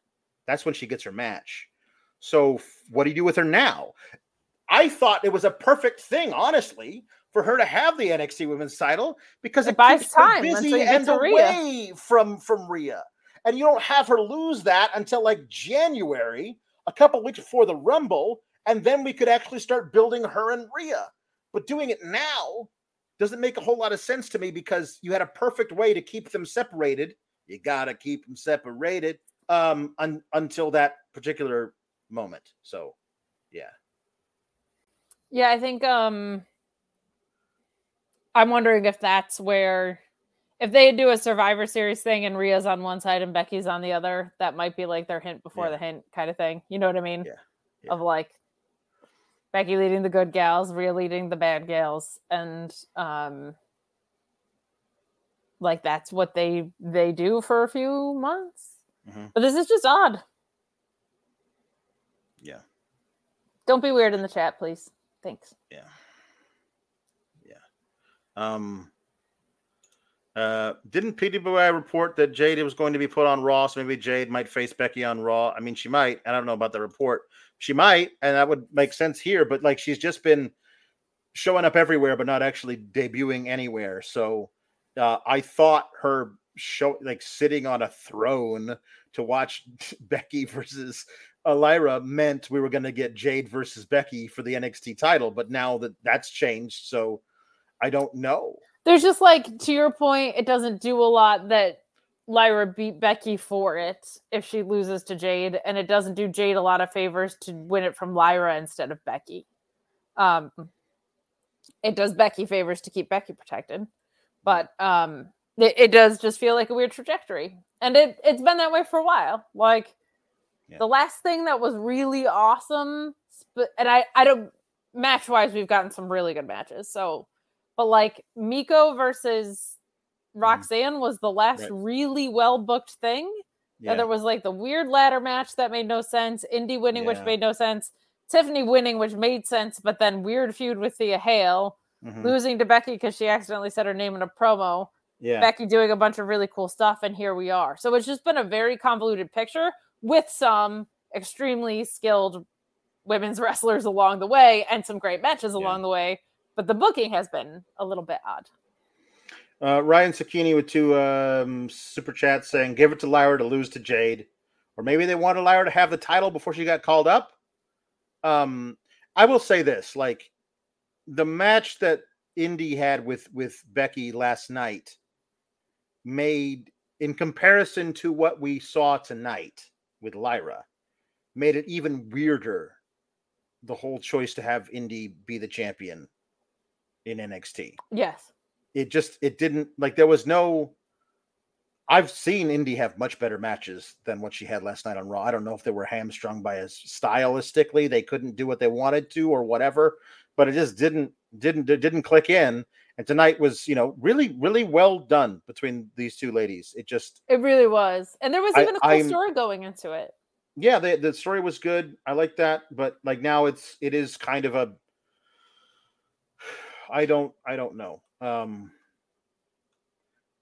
That's when she gets her match. So what do you do with her now? I thought it was a perfect thing, honestly, for her to have the NXT Women's Title because It it, buys keeps her time busy until you get and away from from Rhea and you don't have her lose that until like January, a couple weeks before the Rumble, and then we could actually start building her and Rhea. But doing it now doesn't make a whole lot of sense to me because you had a perfect way to keep them separated. You gotta keep them separated um, un- until that particular moment. So, yeah, Yeah, I think um I'm wondering if that's where if they do a Survivor Series thing and Rhea's on one side and Becky's on the other, that might be like their hint before Yeah. the hint kind of thing. You know what I mean? Yeah, yeah. Of like Becky leading the good gals, Rhea leading the bad gals, and um like that's what they they do for a few months. Mhm. But this is just odd. yeah, Don't be weird in the chat, please. Thanks. yeah, yeah. Um, uh, didn't PWI report that Jade was going to be put on Raw? So maybe Jade might face Becky on Raw. I mean, she might. I don't know about the report. She might, and that would make sense here. But like, she's just been showing up everywhere, but not actually debuting anywhere. So uh, I thought her show, like sitting on a throne to watch Becky versus Lyra, meant we were going to get Jade versus Becky for the NXT title. But now that that's changed, so I don't know. There's just like to your point, it doesn't do a lot that Lyra beat Becky for it if she loses to Jade, and it doesn't do Jade a lot of favors to win it from Lyra instead of Becky. Um, it does Becky favors to keep Becky protected, but um, it, it does just feel like a weird trajectory, and it it's been that way for a while. Like Yeah. the last thing that was really awesome, and I I don't match wise, we've gotten some really good matches, so but like Meiko versus Roxanne was the last Mm-hmm. Right. really well booked thing. Yeah, And there was like the weird ladder match that made no sense, Indi winning, which made no sense, Tiffany winning, which made sense, but then weird feud with Thea Hale, Mhm. losing to Becky because she accidentally said her name in a promo, yeah, Becky doing a bunch of really cool stuff, and here we are. So it's just been a very convoluted picture with some extremely skilled women's wrestlers along the way and some great matches Yeah. along the way. But the booking has been a little bit odd. Uh, Ryan Sakini with two um, super chats saying, "Give it to Lyra to lose to Jade," or maybe they wanted Lyra to have the title before she got called up. Um, I will say this: like the match that Indi had with with Becky last night made, in comparison to what we saw tonight with Lyra, made it even weirder. The whole choice to have Indi be the champion in NXT Yes. It just it didn't like there was no I've seen Indi have much better matches than what she had last night on Raw. I don't know if they were hamstrung by us stylistically, they couldn't do what they wanted to or whatever, but it just didn't didn't it didn't click in. And tonight was, you know, really really well done between these two ladies. It just It really was. And there was even a cool I'm- story going into it. yeah, the the story was good. I like that, but like now it's it is kind of a I don't I don't know. Um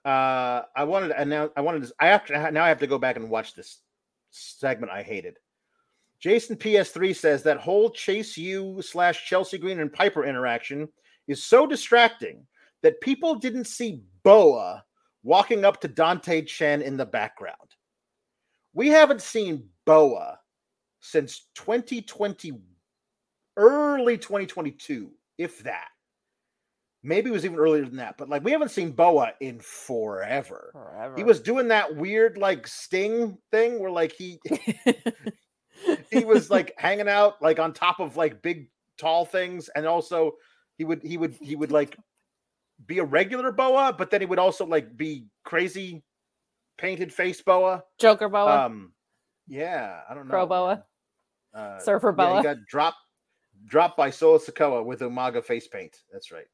uh I wanted to announce I wanted to I to now I have to go back and watch this segment I hated. Jason PS3 says that whole Chase U slash Chelsea Green and Piper interaction is so distracting that people didn't see Boa walking up to Dante Chen in the background. We haven't seen Boa since 2020, early 2022, if that. Maybe it was even earlier than that, but like we haven't seen Boa in forever. Forever. He was doing that weird like sting thing where like he he was like hanging out like on top of like big tall things and also he would he would he would like be a regular boa but then he would also like be crazy painted face boa Joker boa, um yeah i don't know Pro boa. uh, Surfer yeah, boa. he got dropped dropped by Solo Sikoa with umaga face paint that's right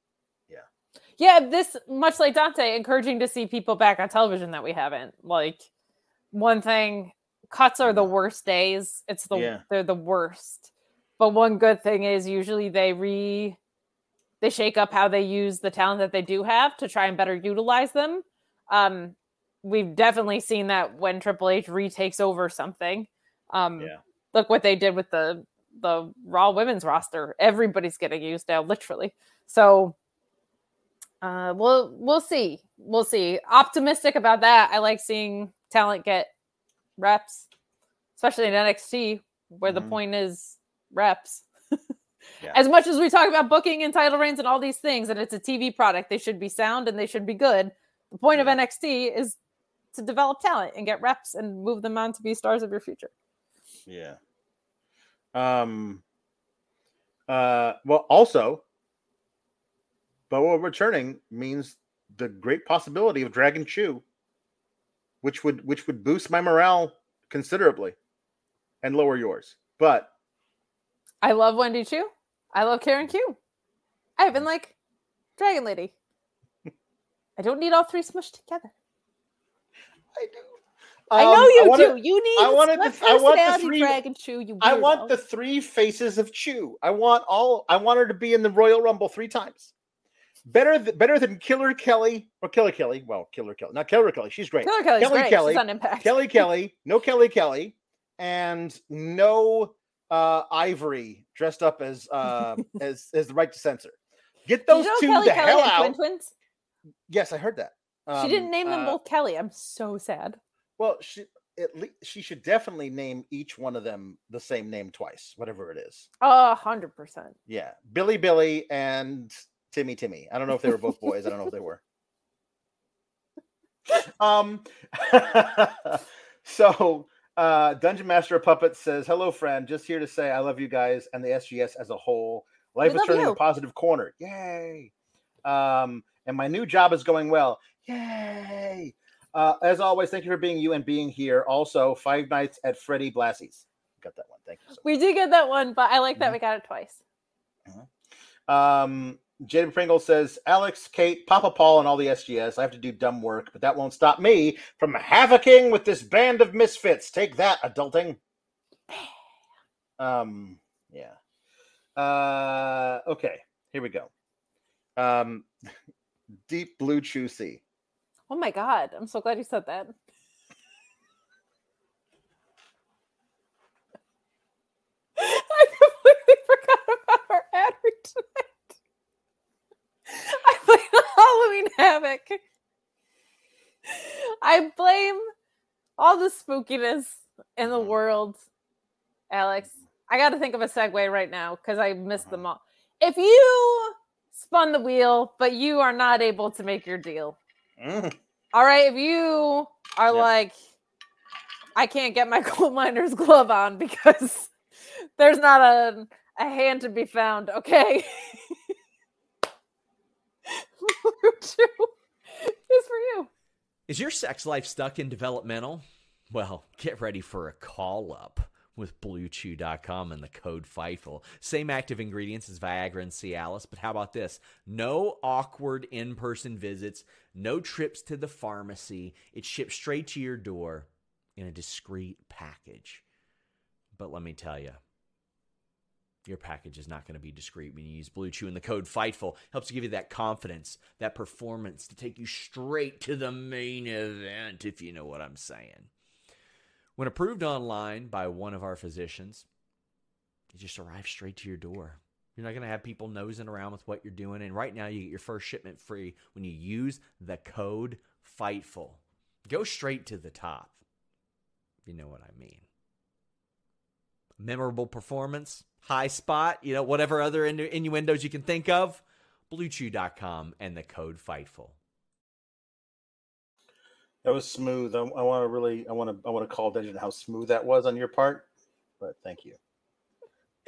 yeah, this much like Dante, encouraging to see people back on television that we haven't. Like one thing, cuts are the worst days. It's the Yeah. they're the worst. But one good thing is usually they re they shake up how they use the talent that they do have to try and better utilize them. Um, we've definitely seen that when Triple H retakes over something. Um, Yeah. look what they did with the the Raw women's roster. Everybody's getting used now, literally. So uh, we'll we'll see. We'll see. Optimistic about that. I like seeing talent get reps, especially in NXT, where the Mhm. point is reps. Yeah. As much as we talk about booking and title reigns and all these things, and it's a TV product, they should be sound and they should be good. The point of NXT is to develop talent and get reps and move them on to be stars of your future. yeah um uh well also Boa returning means the great possibility of Dragon Chew, which would which would boost my morale considerably and lower yours. But I love Wendy Choo. I love Karen Q. I've been like Dragon Lady. I don't need all three smushed together. I do. I know Um, you wanna- do. You need I wanted the- I want the three- Dragon Chew. You I want the three faces of Chew. I want all. I want her to be in the Royal Rumble three times. Better, th- better than Killer Kelly or Killer Kelly. Well, Killer Kelly, not Killer Kelly. She's great. Killer Kelly's Kelly great. Kelly, She's on Impact. Kelly Kelly, no Kelly Kelly, and no uh Ivory dressed up as uh as as the right to censor. Get those you know two Kelly the Kelly hell out. twin twins? Yes, I heard that. she didn't Um, name them uh, both Kelly. I'm so sad. Well, she at least she should definitely name each one of them the same name twice, whatever it is. A hundred percent. Yeah, Billy Billy and Timmy Timmy. I don't know if they were both boys. I don't know if they were. Um. so, uh, Dungeon Master of Puppets says, "Hello, friend. Just here to say I love you guys and the SGS as a whole. Life We is turning you. a positive corner. Yay! Um, and my new job is going well. Yay! Uh, as always, thank you for being you and being here. Also, Five Nights at Freddy Blassie's. Got that one. Thank you. So We did get that one, but I like that we got it twice. Um, Jaden Pringle says, Alex, Kate, Papa Paul, and all the SGS. I have to do dumb work, but that won't stop me from havocing with this band of misfits. Take that, adulting. Um, yeah. Uh, okay, here we go. Um, Deep Blue Sea. Oh my god! I'm so glad you said that. I completely forgot about our ad tonight. I played Halloween Havoc. I blame all the spookiness in the world, Alex. I got to think of a segue right now because I missed them all. If you spun the wheel, but you are not able to make your deal, Mm. all right, if you are like, I can't get my coal miner's glove on because there's not a, a hand to be found, okay? It's for you. Is your sex life stuck in developmental? Well, get ready for a call up with BlueChew.com and the code FIGHTFUL. Same active ingredients as Viagra and Cialis, but how about this? No awkward in person visits, no trips to the pharmacy. It ships straight to your door in a discreet package. But let me tell you, your package is not going to be discreet when you use Blue Chew. And the code FIGHTFUL helps to give you that confidence, that performance to take you straight to the main event, if you know what I'm saying. When approved online by one of our physicians, it just arrives straight to your door. You're not going to have people nosing around with what you're doing. And right now, you get your first shipment free when you use the code FIGHTFUL. Go straight to the top. You know what I mean. Memorable performance, high spot, you know, whatever other innu- innuendos you can think of. BlueChew.com and the code FIGHTFUL. That was smooth. I, I want to really, I want to, I want to call attention to how smooth that was on your part. But thank you.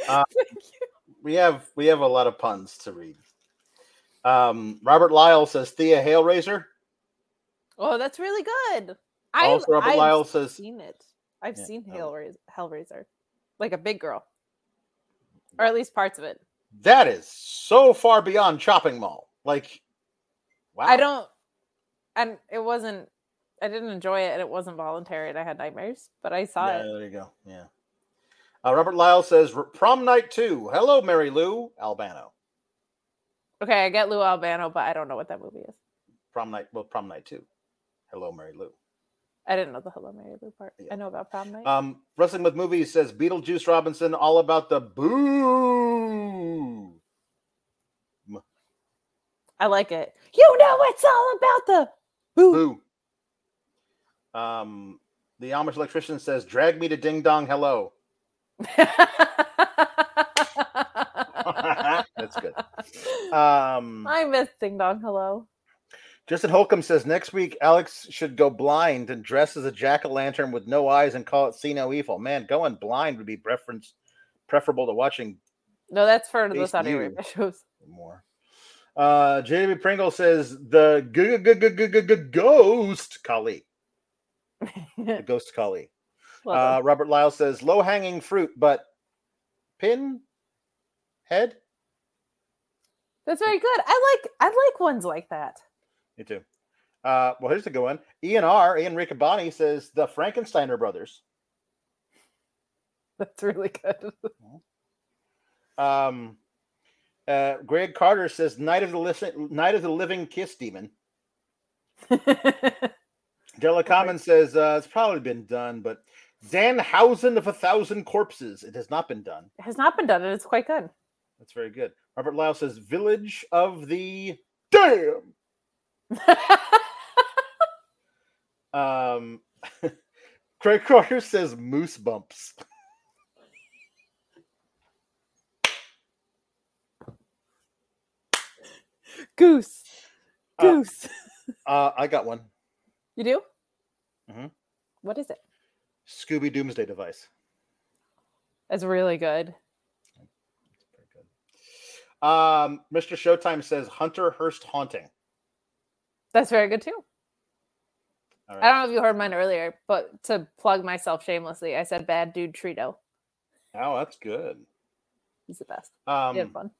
Uh, Thank you. we have, we have a lot of puns to read. Um, Robert Lyle says Thea Hailraiser. Oh, that's really good. I Also, Robert I've Lyle says- seen it. I've Yeah, seen oh. Hellraiser, Hellraiser, like a big girl, or at least parts of it. That is so far beyond Chopping Mall. Like, wow. I don't, and it wasn't. I didn't enjoy it, and it wasn't voluntary, and I had nightmares. But I saw Yeah, it. there you go. Yeah. Uh, Robert Lyle says Prom Night Two. Hello, Mary Lou Albano. Okay, I get Lou Albano, but I don't know what that movie is. Prom Night. Well, Prom Night Two. Hello, Mary Lou. I didn't know the Hello Mary Lou part. I know about prom night. Um, Wrestling with Movies says Beetlejuice Robinson, all about the boo. I like it. You know it's all about the boo. Um, the Amish electrician says, "Drag me to Ding Dong Hello." That's good. Um, I miss Ding Dong Hello. Justin Holcomb says next week Alex should go blind and dress as a jack o' lantern with no eyes and call it "See No Evil." Man, going blind would be preference preferable to watching No, that's for the Saudi. Arabia shows. more. Uh, JW Pringle says the g- g- g- g- g- g- ghost Kali, the ghost Kali. Uh. Robert Lyle says low hanging fruit, but pin head. That's very good. I like I like ones like that. Me too. Uh, well, here's a good one. Ian R. Ian Riccaboni says the Frankensteiner brothers. That's really good. Um, uh, Greg Carter says Night of the Listen, Night of the Living Kiss Demon. Della Common says uh, it's probably been done, but Danhausen of a Thousand Corpses. It has not been done. It has not been done, and it's quite good. That's very good. Robert Lyle says Village of the Damn. Um, Craig Carter says Moose Bumps. Goose. Uh, Goose. Uh, I got one. you do? Mhm. What is it? Scooby Doomsday Device. That's really good. Um, Mr. Showtime says Hunter Hearst Haunting. That's very good too. All I don't know if you heard mine earlier, but to plug myself shamelessly, I said bad dude Trito. Oh, that's good. He's the best. Um, had fun.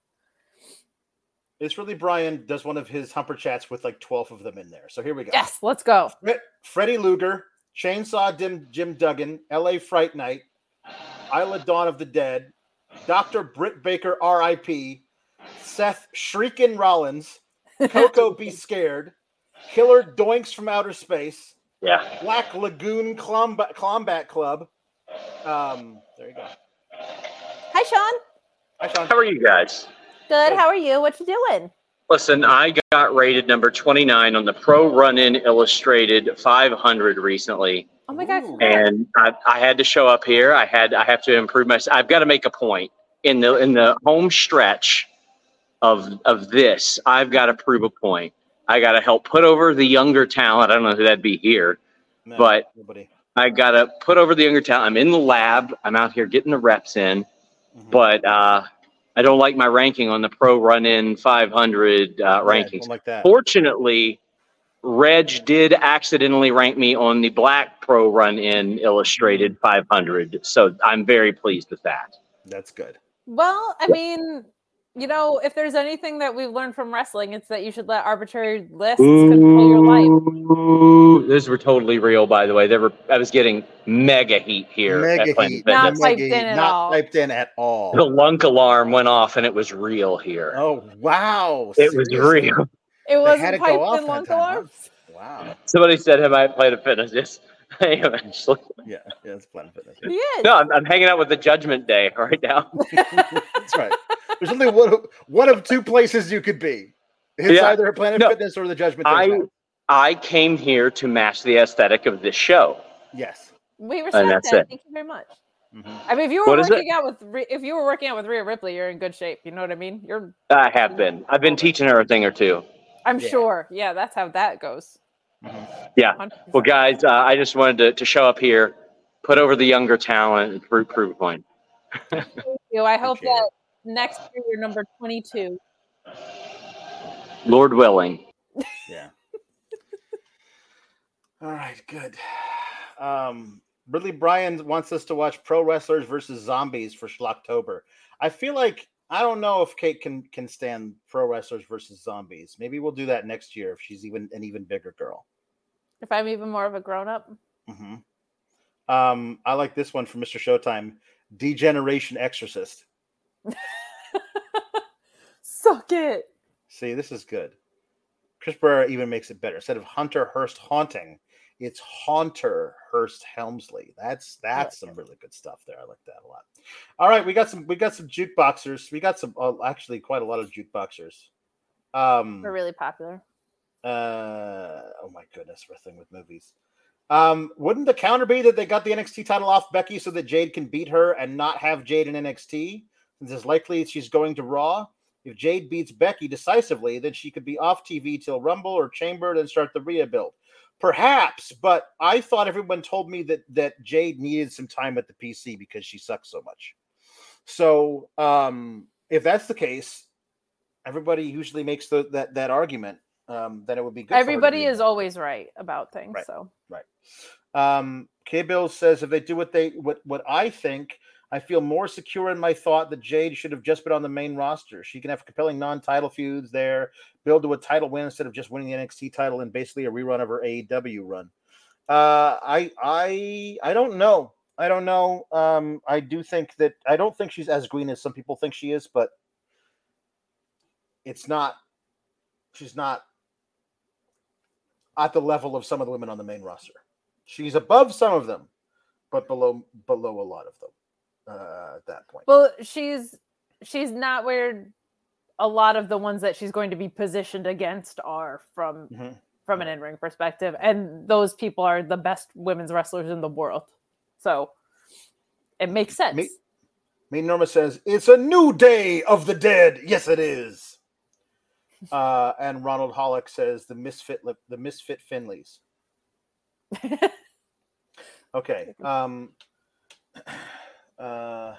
It's really Brian does one of his humper chats with like 12 of them in there. So here we go. Yes, let's go. Fre- Freddie Luger, Chainsaw Dim, Jim Duggan, LA Fright Night, Isla Dawn of the Dead, Dr. Britt Baker, RIP, Seth Shriekin' Rollins, Coco Be Scared, Killer Doinks from Outer Space, Yeah. Black Lagoon Combat, Combat Club. Um, there you go. Hi, Sean. Hi, Sean. How are you guys? Good. How are you? What you doing? Listen, I got rated number 29 on the Pro Run In Illustrated 500 recently. Oh my god. congrats. and I, I had to show up here. I had I have to improve my. I've got to make a point in the in the home stretch of of this. I've got to prove a point. I got to help put over the younger talent. I don't know who that'd be here, No, but nobody. I got to put over the younger talent. I'm in the lab. I'm out here getting the reps in, Mm-hmm. but uh, I don't like my ranking on the Pro Run In 500 uh, rankings. don't like that. Fortunately, Reg did accidentally rank me on the Black Pro Run In Illustrated 500, so I'm very pleased with that. That's good. Well, I mean, you know, if there's anything that we've learned from wrestling, it's that you should let arbitrary lists control your life. Ooh, those were totally real, by the way. They were. I was getting mega heat here. Mega at Planet heat, Fitness. Not piped in at not all. piped in at all. The lunk alarm went off, and it was real here. Oh wow! it was real. It wasn't had it go piped in lunk time, alarms. Wow. Somebody said, "Have I played a fitness?" Yes, I am actually. Yeah, yeah, it's Planet Fitness. Yeah. No, I'm, I'm hanging out with the Judgment Day right now. That's right. There's only one of, one of two places you could be. It's Yeah. either Planet No, Fitness or the Judgment Day. I Planet. I came here to match the aesthetic of this show. Yes. We respect that's that. it. Thank you very much. Mhm. I mean, if you were What is it? working out with Rhea- if you were working out with Rhea Ripley, you're in good shape. You know what I mean? You're, I have been. I've been teaching her a thing or two. I'm Yeah. sure. Yeah, that's how that goes. Yeah. Well, guys, uh, I just wanted to, to show up here, put over the younger talent, and prove prove a point. Thank you. I hope Appreciate that next year you're number 22. Lord willing. Yeah. All right, good. Um, Ridley Bryan wants us to watch pro wrestlers versus zombies for Schlocktober. I feel like I don't know if Kate can can stand pro wrestlers versus zombies. Maybe we'll do that next year if she's even an even bigger girl. If I'm even more of a grown up. hmm Um, I like this one from Mr. Showtime. Degeneration Exorcist. Suck it. See, this is good. Chris Barrera even makes it better. Instead of Hunter Hearst haunting, it's Haunter Hearst Helmsley. That's that's some really good stuff there. I like that a lot. All right, we got some we got some jukeboxers. We got some uh, actually quite a lot of jukeboxers. Um We're really popular. Uh oh my goodness, we're thing with movies. Um, wouldn't the counter be that they got the NXT title off Becky so that Jade can beat her and not have Jade in NXT? Since it's likely she's going to Raw. If Jade beats Becky decisively, then she could be off TV till Rumble or Chamber, then start the rebuild. Perhaps, but I thought everyone told me that that Jade needed some time at the PC because she sucks so much. So, um, if that's the case, everybody usually makes the, that that argument. Um, then it would be good. for her to Everybody is always right about things. Right. So Right. Um, K Bill says if they do what they what what I think, I feel more secure in my thought that Jade should have just been on the main roster. She can have compelling non-title feuds there, build to a title win instead of just winning the NXT title and basically a rerun of her AEW run. Uh, I I I don't know. I don't know. Um, I do think that I don't think she's as green as some people think she is, but it's not. She's not at the level of some of the women on the main roster. She's above some of them, but below below a lot of them uh, at that point. well, she's she's not where a lot of the ones that she's going to be positioned against are from Mhm. from an in-ring perspective and those people are the best women's wrestlers in the world so it makes sense Me- Me Norma says it's a new day of the dead. Yes, it is. Uh, and Ronald Hollick says the misfit the misfit Finleys. Okay. Um, uh,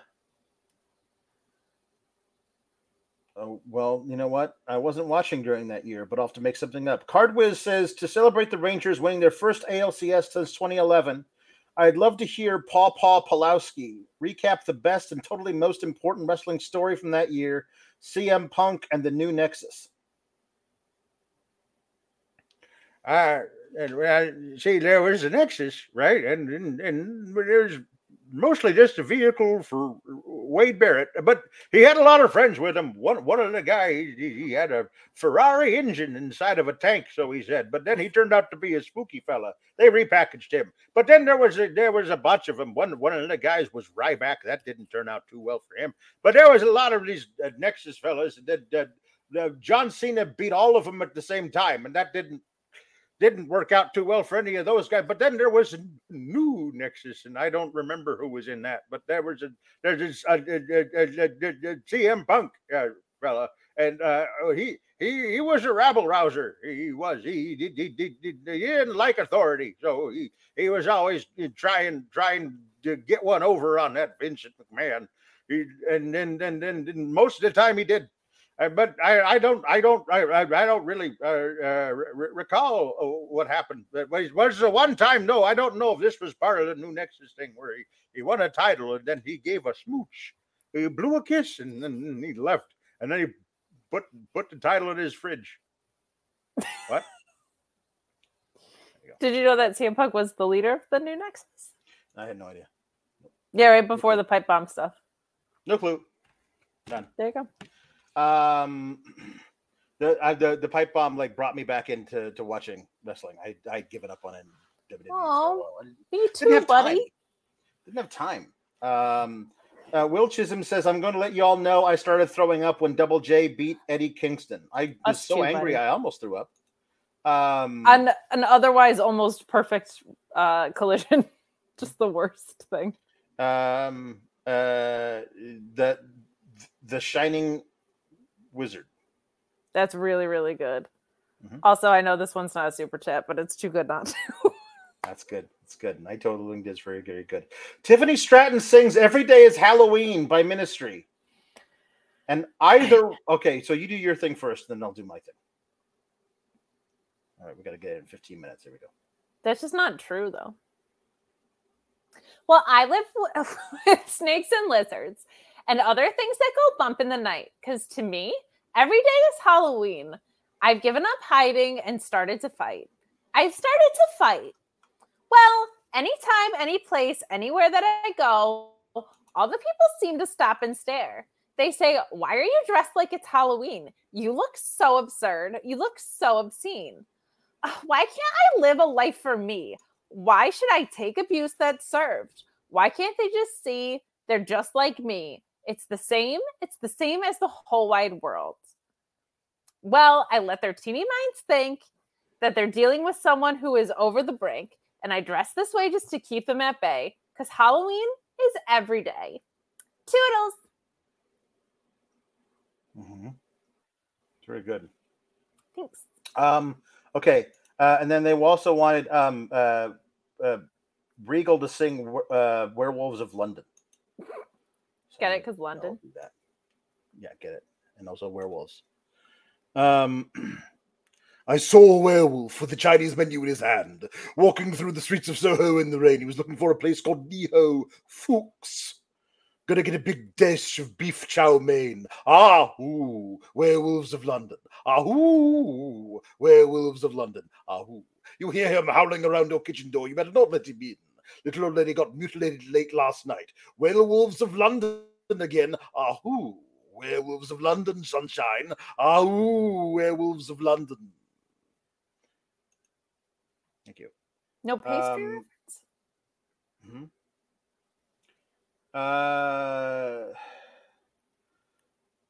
oh, well, you know what? I wasn't watching during that year, but I'll have to make something up. Cardwiz says to celebrate the Rangers winning their first ALCS since 2011, I'd love to hear Paw Paw Pulowski recap the best and totally most important wrestling story from that year CM Punk and the new Nexus. Uh, and, uh, see, there was a Nexus, right? And, and and was mostly just a vehicle for Wade Barrett, but he had a lot of friends with him. One one of the guys, he, he had a Ferrari engine inside of a tank, so he said. But then he turned out to be a spooky fella. They repackaged him. But then there was a, there was a bunch of them. One one of the guys was Ryback. That didn't turn out too well for him. But there was a lot of these uh, Nexus fellas that, that John Cena beat all of them at the same time, and that didn't didn't work out too well for any of those guys. But then there was a new Nexus, and I don't remember who was in that. But there was a there's uh, uh, uh, uh, uh, uh, CM Punk uh, fella, and uh, he he he was a rabble rouser. He was he he, he, he, he, didn't like authority, so he he was always trying trying to get one over on that Vincent McMahon. He, and then then then most of the time he did uh, but I, I don't I don't I, I don't really uh, uh, re- recall uh, what happened. Was, was the one time? No, I don't know if this was part of the new Nexus thing where he, he won a title and then he gave a smooch, he blew a kiss and then he left. and then he put put the title in his fridge. What? Did you know that CM Punk was the leader of the new Nexus? I had no idea. Yeah, right before the pipe bomb stuff. No clue. Done. There you go. Um, the I, the the pipe bomb like brought me back into to watching wrestling. I I'd given up on it. WWE Oh. I me didn't too, have time. buddy. Didn't have time. Um, uh, Will Chisholm says, "I'm going to let you all know I started throwing up when Double J beat Eddie Kingston. I was Us so too, angry buddy. I almost threw up." Um, An an otherwise almost perfect uh, collision. Just the worst thing. um, uh, the the Shining Wizard. That's really, really good. Mhm. Also, I know this one's not a super chat, but it's too good not to. That's good. That's good. Night totaling is very, very good. Tiffany Stratton sings "Every Day Is Halloween" by Ministry. And either okay, so you do your thing first, then I'll do my thing. All right, we got to get it in 15 minutes. Here we go. That's just not true, though. Well, I live with snakes and lizards and other things that go bump in the night. Because to me, every day is Halloween. I've given up hiding and started to fight. I've started to fight. Well, anytime, any place, anywhere that I go, all the people seem to stop and stare. They say, Why are you dressed like it's Halloween? You look so absurd. You look so obscene. Why can't I live a life for me? Why should I take abuse that's served? Why can't they just see they're just like me? It's the same. It's the same as the whole wide world. Well, I let their teeny minds think that they're dealing with someone who is over the brink, and I dress this way just to keep them at bay because Halloween is every day. Toodles. Mm-hmm. It's very good. Thanks. Um, okay, uh, and then they also wanted um, uh, uh, Regal to sing uh, "Werewolves of London." Get it? Because London. Do that. Yeah, get it. And also werewolves. Um, I saw a werewolf with the Chinese menu in his hand, walking through the streets of Soho in the rain. He was looking for a place called Niho Fuchs. Gonna get a big dish of beef chow mein. Ah, ooh, werewolves of London. Ah, ooh, werewolves of London. Ah, ooh. You hear him howling around your kitchen door. You better not let him in. Little old lady got mutilated late last night. Werewolves of London again. Ah, ooh, werewolves of London, sunshine. Ah, ooh, werewolves of London. Thank you. No pastry. Um, mhm. Uh,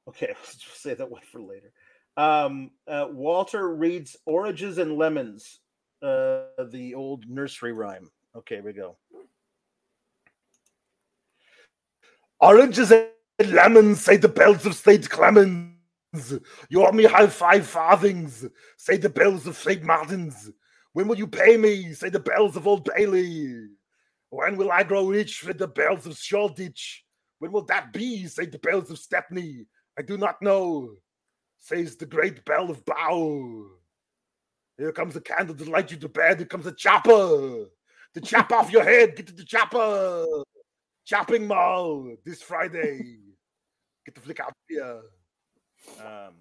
okay, let's just say that one for later. Um, uh, Walter reads Oranges and Lemons, uh, the old nursery rhyme. Okay, we go. Oranges and lemons, say the bells of St. Clement's. You owe me high five farthings, say the bells of St. Martin's. When will you pay me, say the bells of Old Bailey. When will I grow rich with the bells of Shoreditch? When will that be, say the bells of Stepney? I do not know, says the great bell of Bow. Here comes a candle to light you to bed. Here comes a chopper to chop off your head. Get to the chopper. Chopping mall this Friday. Get the flick out here. Um,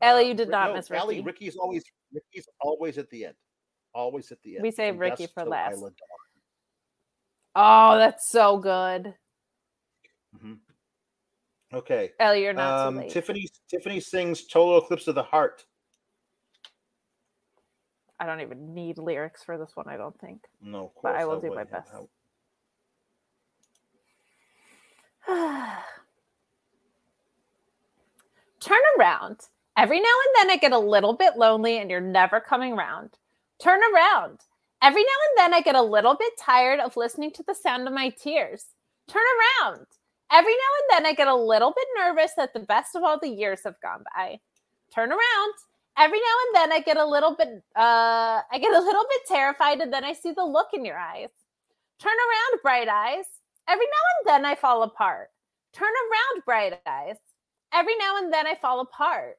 Ellie, you did Ri- not no, miss Ellie, Ricky. Ricky's always Ricky's always at the end. Always at the end. We save Ricky for last. Isla Oh, that's so good. Dawn. Mhm. Okay. Ellie, you're not um, too late. Tiffany Tiffany sings "Total Eclipse of the Heart." I don't even need lyrics for this one, I don't think. No, But I will do my best. Turn around. Every now and then I get a little bit lonely and you're never coming round. Turn around. Every now and then I get a little bit tired of listening to the sound of my tears. Turn around. Every now and then I get a little bit nervous that the best of all the years have gone by. Turn around. Every now and then I get a little bit uh I get a little bit terrified and then I see the look in your eyes. Turn around, bright eyes. Every now and then I fall apart. Turn around, bright eyes. Every now and then I fall apart.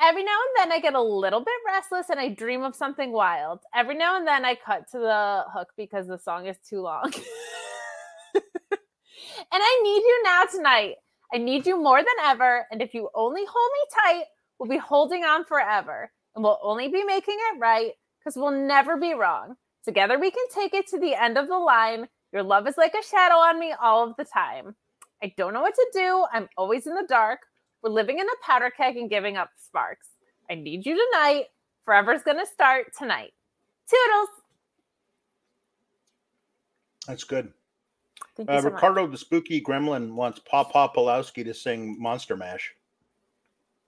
Every now and then I get a little bit restless and I dream of something wild. Every now and then I cut to the hook because the song is too long. and I need you now tonight. I need you more than ever. And if you only hold me tight, we'll be holding on forever. And we'll only be making it right because we'll never be wrong. Together we can take it to the end of the line. Your love is like a shadow on me all of the time. I don't know what to do. I'm always in the dark. We're living in a powder keg and giving up sparks. I need you tonight. Forever's gonna start tonight. Toodles. That's good. Thank you Uh, so much. Ricardo the Spooky Gremlin wants Papa Pulowski to sing Monster Mash.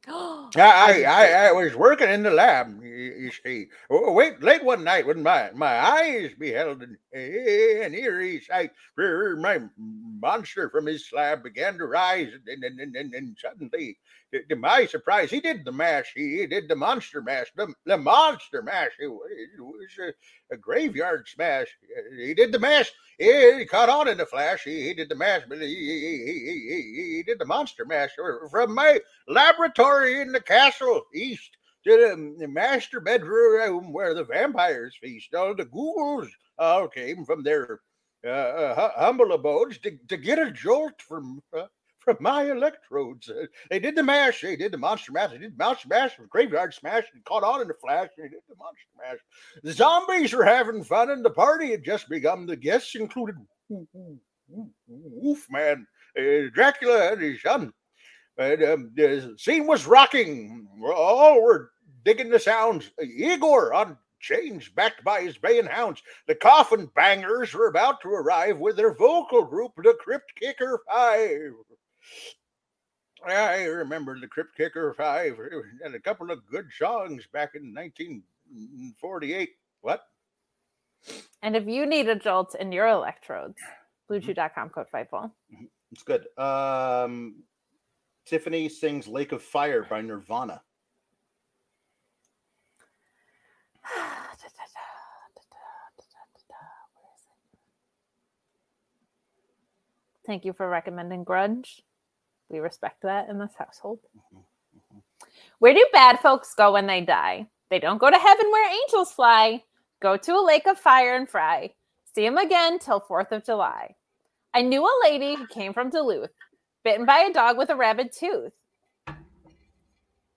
I, I, I, I was working in the lab, you, you see. Oh, wait, late one night when my, my eyes beheld an, eh, an eerie sight. My monster from his slab began to rise, and, and, and, and, and suddenly, to, my surprise, he did the mash. He, he did the monster mash, the, the monster mash. It was, it was a, a graveyard smash. He did the mash. He, he caught on in the flash. He, he did the mash, but he, he, did the monster mash from my laboratory in the castle east to the, master bedroom where the vampires feast. All the ghouls all came from their uh, uh, humble abodes to, to get a jolt from uh, from my electrodes. Uh, they did the mash. They did the monster mash. They did the monster mash from graveyard smash and caught on in the flash. They did the monster mash. The zombies were having fun and the party had just begun. The guests included Wolfman, uh, Dracula, and his son. And um, the scene was rocking. All were digging the sounds. Igor on chains, backed by his baying hounds. The coffin bangers were about to arrive with their vocal group, the Crypt Kicker Five. I remember the Crypt Kicker Five and a couple of good songs back in 1948. What? And if you need a jolt in your electrodes, bluechew.com code FIGHTFUL. It's good. Um, Tiffany sings Lake of Fire by Nirvana. Thank you for recommending Grunge. We respect that in this household. Mm-hmm, mm-hmm. Where do bad folks go when they die? They don't go to heaven where angels fly. Go to a lake of fire and fry. See him again till 4th of July. I knew a lady who came from Duluth, bitten by a dog with a rabid tooth.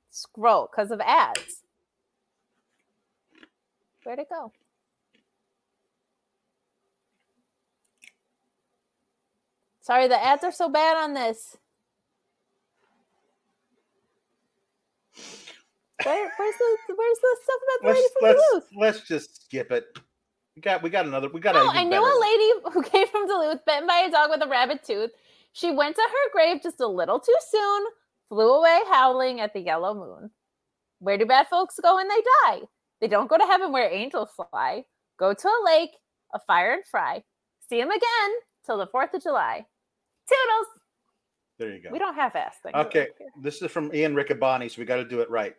Scroll because of ads. Where'd it go? Sorry, the ads are so bad on this. Where, where's the where's the stuff about the Let's lady from let's Duluth? let's just skip it. We got we got another. We got. A I knew a lady who came from Duluth, bitten by a dog with a rabbit tooth. She went to her grave just a little too soon, flew away howling at the yellow moon. Where do bad folks go when they die? They don't go to heaven where angels fly. Go to a lake, a fire and fry. See him again till the 4th of July. Toodles! There you go. We don't half ass things. Okay, this is from Ian Riccaboni, so we got to do it right.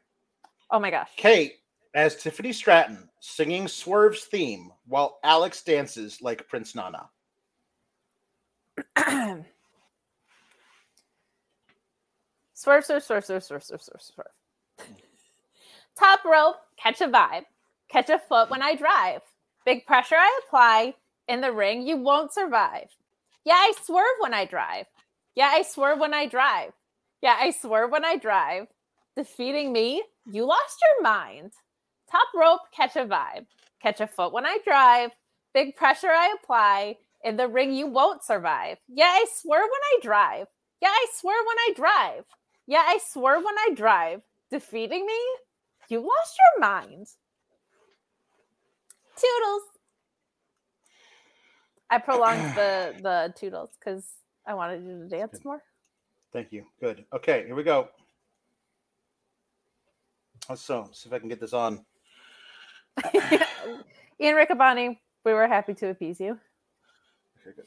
Oh my gosh. Kate as Tiffany Stratton singing Swerve's theme while Alex dances like Prince Nana. Swerve, swerve, swerve, swerve, swerve, swerve, swerve, swerve. Top rope, catch a vibe. Catch a foot when I drive. Big pressure I apply. In the ring, you won't survive. Yeah, I swerve when I drive. Yeah, I swerve when I drive. Yeah, I swerve when I drive. Defeating me, you lost your mind. Top rope, catch a vibe. Catch a foot when I drive. Big pressure I apply. In the ring, you won't survive. Yeah, I swerve when I drive. Yeah, I swerve when I drive. Yeah, I swerve when I drive. Defeating me? You lost your mind. Toodles. I prolonged the the toodles because I wanted you to dance more. Thank you. Good. Okay, here we go. So see if I can get this on. Ian Riccaboni, we were happy to appease you. Okay, good.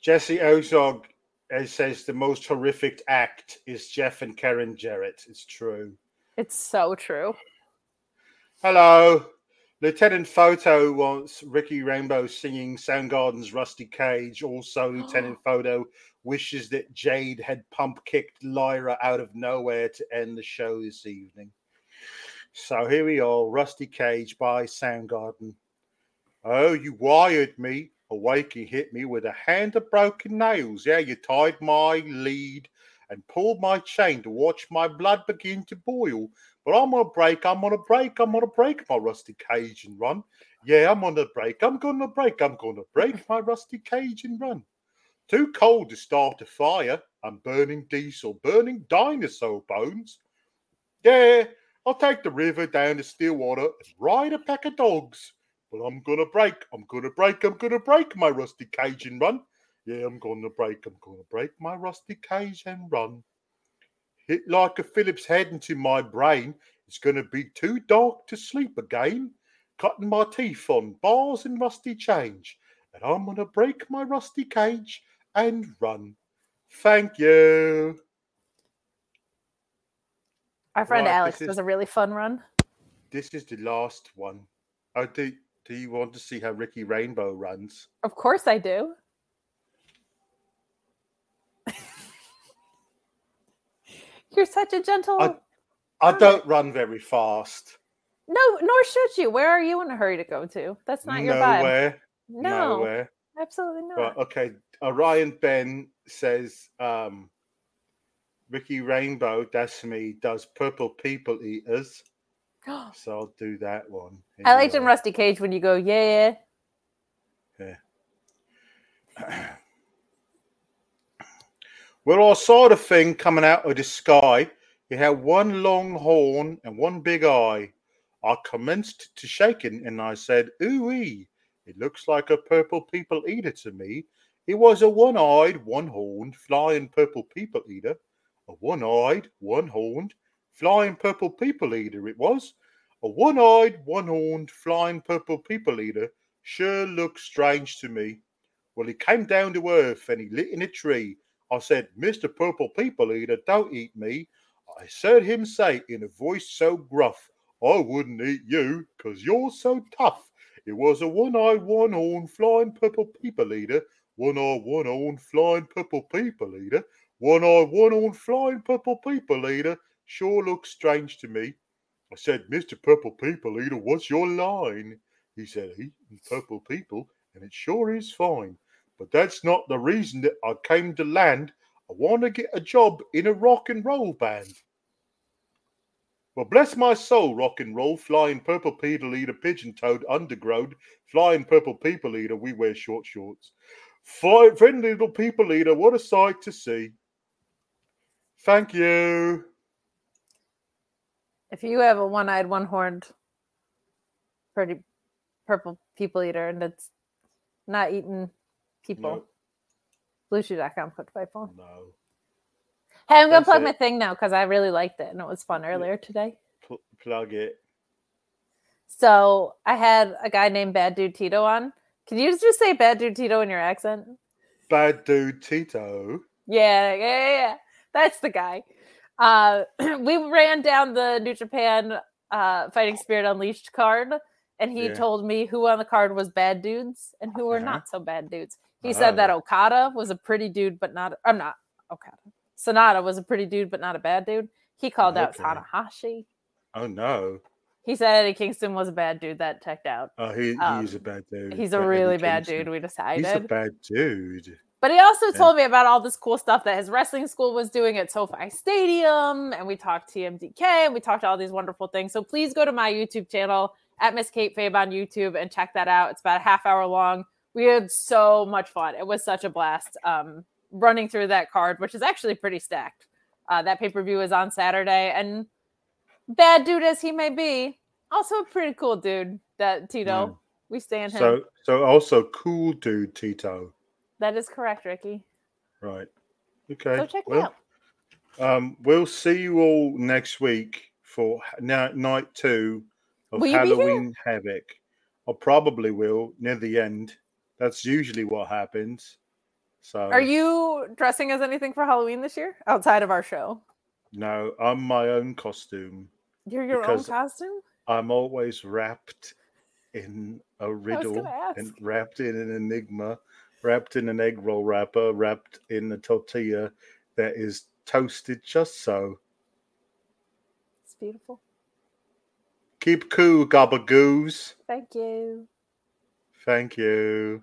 Jesse Ozog uh, says the most horrific act is Jeff and Karen Jarrett. It's true. It's so true. Hello. Lieutenant Photo wants Ricky Rainbow singing Soundgarden's Rusty Cage. Also, Lieutenant Photo wishes that Jade had pump kicked Lyra out of nowhere to end the show this evening. So here we are Rusty Cage by Soundgarden. Oh, you wired me. Awake, he hit me with a hand of broken nails. Yeah, you tied my lead and pulled my chain to watch my blood begin to boil. But I'm gonna break, I'm gonna break, I'm gonna break my rusty cage and run. Yeah, I'm gonna break, I'm gonna break, I'm gonna break my rusty cage and run. Too cold to start a fire. I'm burning diesel, burning dinosaur bones. Yeah, I'll take the river down to Stillwater and ride a pack of dogs. But I'm gonna break, I'm gonna break, I'm gonna break my rusty cage and run. Yeah, I'm gonna break, I'm gonna break my rusty cage and run. Hit like a Phillips head into my brain. It's gonna be too dark to sleep again. Cutting my teeth on bars and rusty change. And I'm gonna break my rusty cage and run. Thank you. Our friend Right, Alex does a really fun run. This is the last one. Oh, do, do you want to see how Ricky Rainbow runs? Of course I do. You're such a gentle. I, I don't run very fast. No, nor should you. Where are you in a hurry to go to? That's not your vibe. No, Nowhere. absolutely not. Right, okay. Orion Ben says um, Ricky Rainbow, me, does Purple People Eaters. So I'll do that one. I liked in. Rusty Cage when you go, yeah. yeah. Well, I saw the thing coming out of the sky. It had one long horn and one big eye. I commenced to shaking and I said, Ooh-wee, it looks like a purple people eater to me. It was a one-eyed, one-horned, flying purple people eater. A one-eyed, one-horned, flying purple people eater it was. A one-eyed, one-horned, flying purple people eater sure looks strange to me. Well, he came down to earth and he lit in a tree. I said, Mr. Purple People Eater, don't eat me. I heard him say in a voice so gruff, I wouldn't eat you, 'cause you're so tough. It was a one-eyed, one-horned, flying purple people eater. One-eyed, one-horned, flying purple people eater. One-eyed, one-horned, flying purple people eater. Sure looks strange to me. I said, Mr. Purple People Eater, what's your line? He said, eating purple people, and it sure is fine. But that's not the reason that I came to land. I want to get a job in a rock and roll band. Well, bless my soul, rock and roll, flying purple people eater, pigeon toed, undergrowth, flying purple people eater, we wear short shorts. Fly, friendly little people eater, what a sight to see. Thank you. If you have a one-eyed, one-horned, pretty purple people eater, and it's not eating people, No. bluechew.com, click my phone. No. Hey, I'm gonna plug it. my thing now because I really liked it and it was fun earlier today. Pl- plug it. So I had a guy named Bad Dude Tito on. Can you just say Bad Dude Tito in your accent? Bad dude Tito. Yeah, yeah, yeah, yeah. That's the guy. Uh, we ran down the New Japan uh, Fighting Spirit Unleashed card, and he Yeah. told me who on the card was bad dudes and who were Uh-huh. not so bad dudes. He said that. Okada was a pretty dude, but not. I'm not Okada. Sonata was a pretty dude, but not a bad dude. He called out Okay. Tanahashi. Oh no. He said Eddie Kingston was a bad dude. That checked out. Oh, he, Um, he's a bad dude. He's a Eddie really bad Kingston. dude. We decided. He's a bad dude. But he also Yeah. told me about all this cool stuff that his wrestling school was doing at SoFi Stadium, and we talked TMDK, and we talked all these wonderful things. So please go to my YouTube channel at Miss Kate Fabe on YouTube and check that out. It's about a half hour long. We had so much fun. It was such a blast um, running through that card, which is actually pretty stacked. Uh, that pay per view is on Saturday, and bad dude as he may be, also a pretty cool dude. That Tito, Mm. we stand him. So, so also cool dude Tito. that is correct, Ricky. Right. Okay. Go check it out. Um, we'll see you all next week for na- night two of Will you be here? Halloween Havoc. I probably will near the end. That's usually what happens. So Are you dressing as anything for Halloween this year outside of our show? no, I'm my own costume. You're your own costume? I'm always wrapped in a riddle and wrapped in an enigma, wrapped in an egg roll wrapper, wrapped in a tortilla that is toasted just so. It's beautiful. Keep cool, gabagoos. Thank you. Thank you.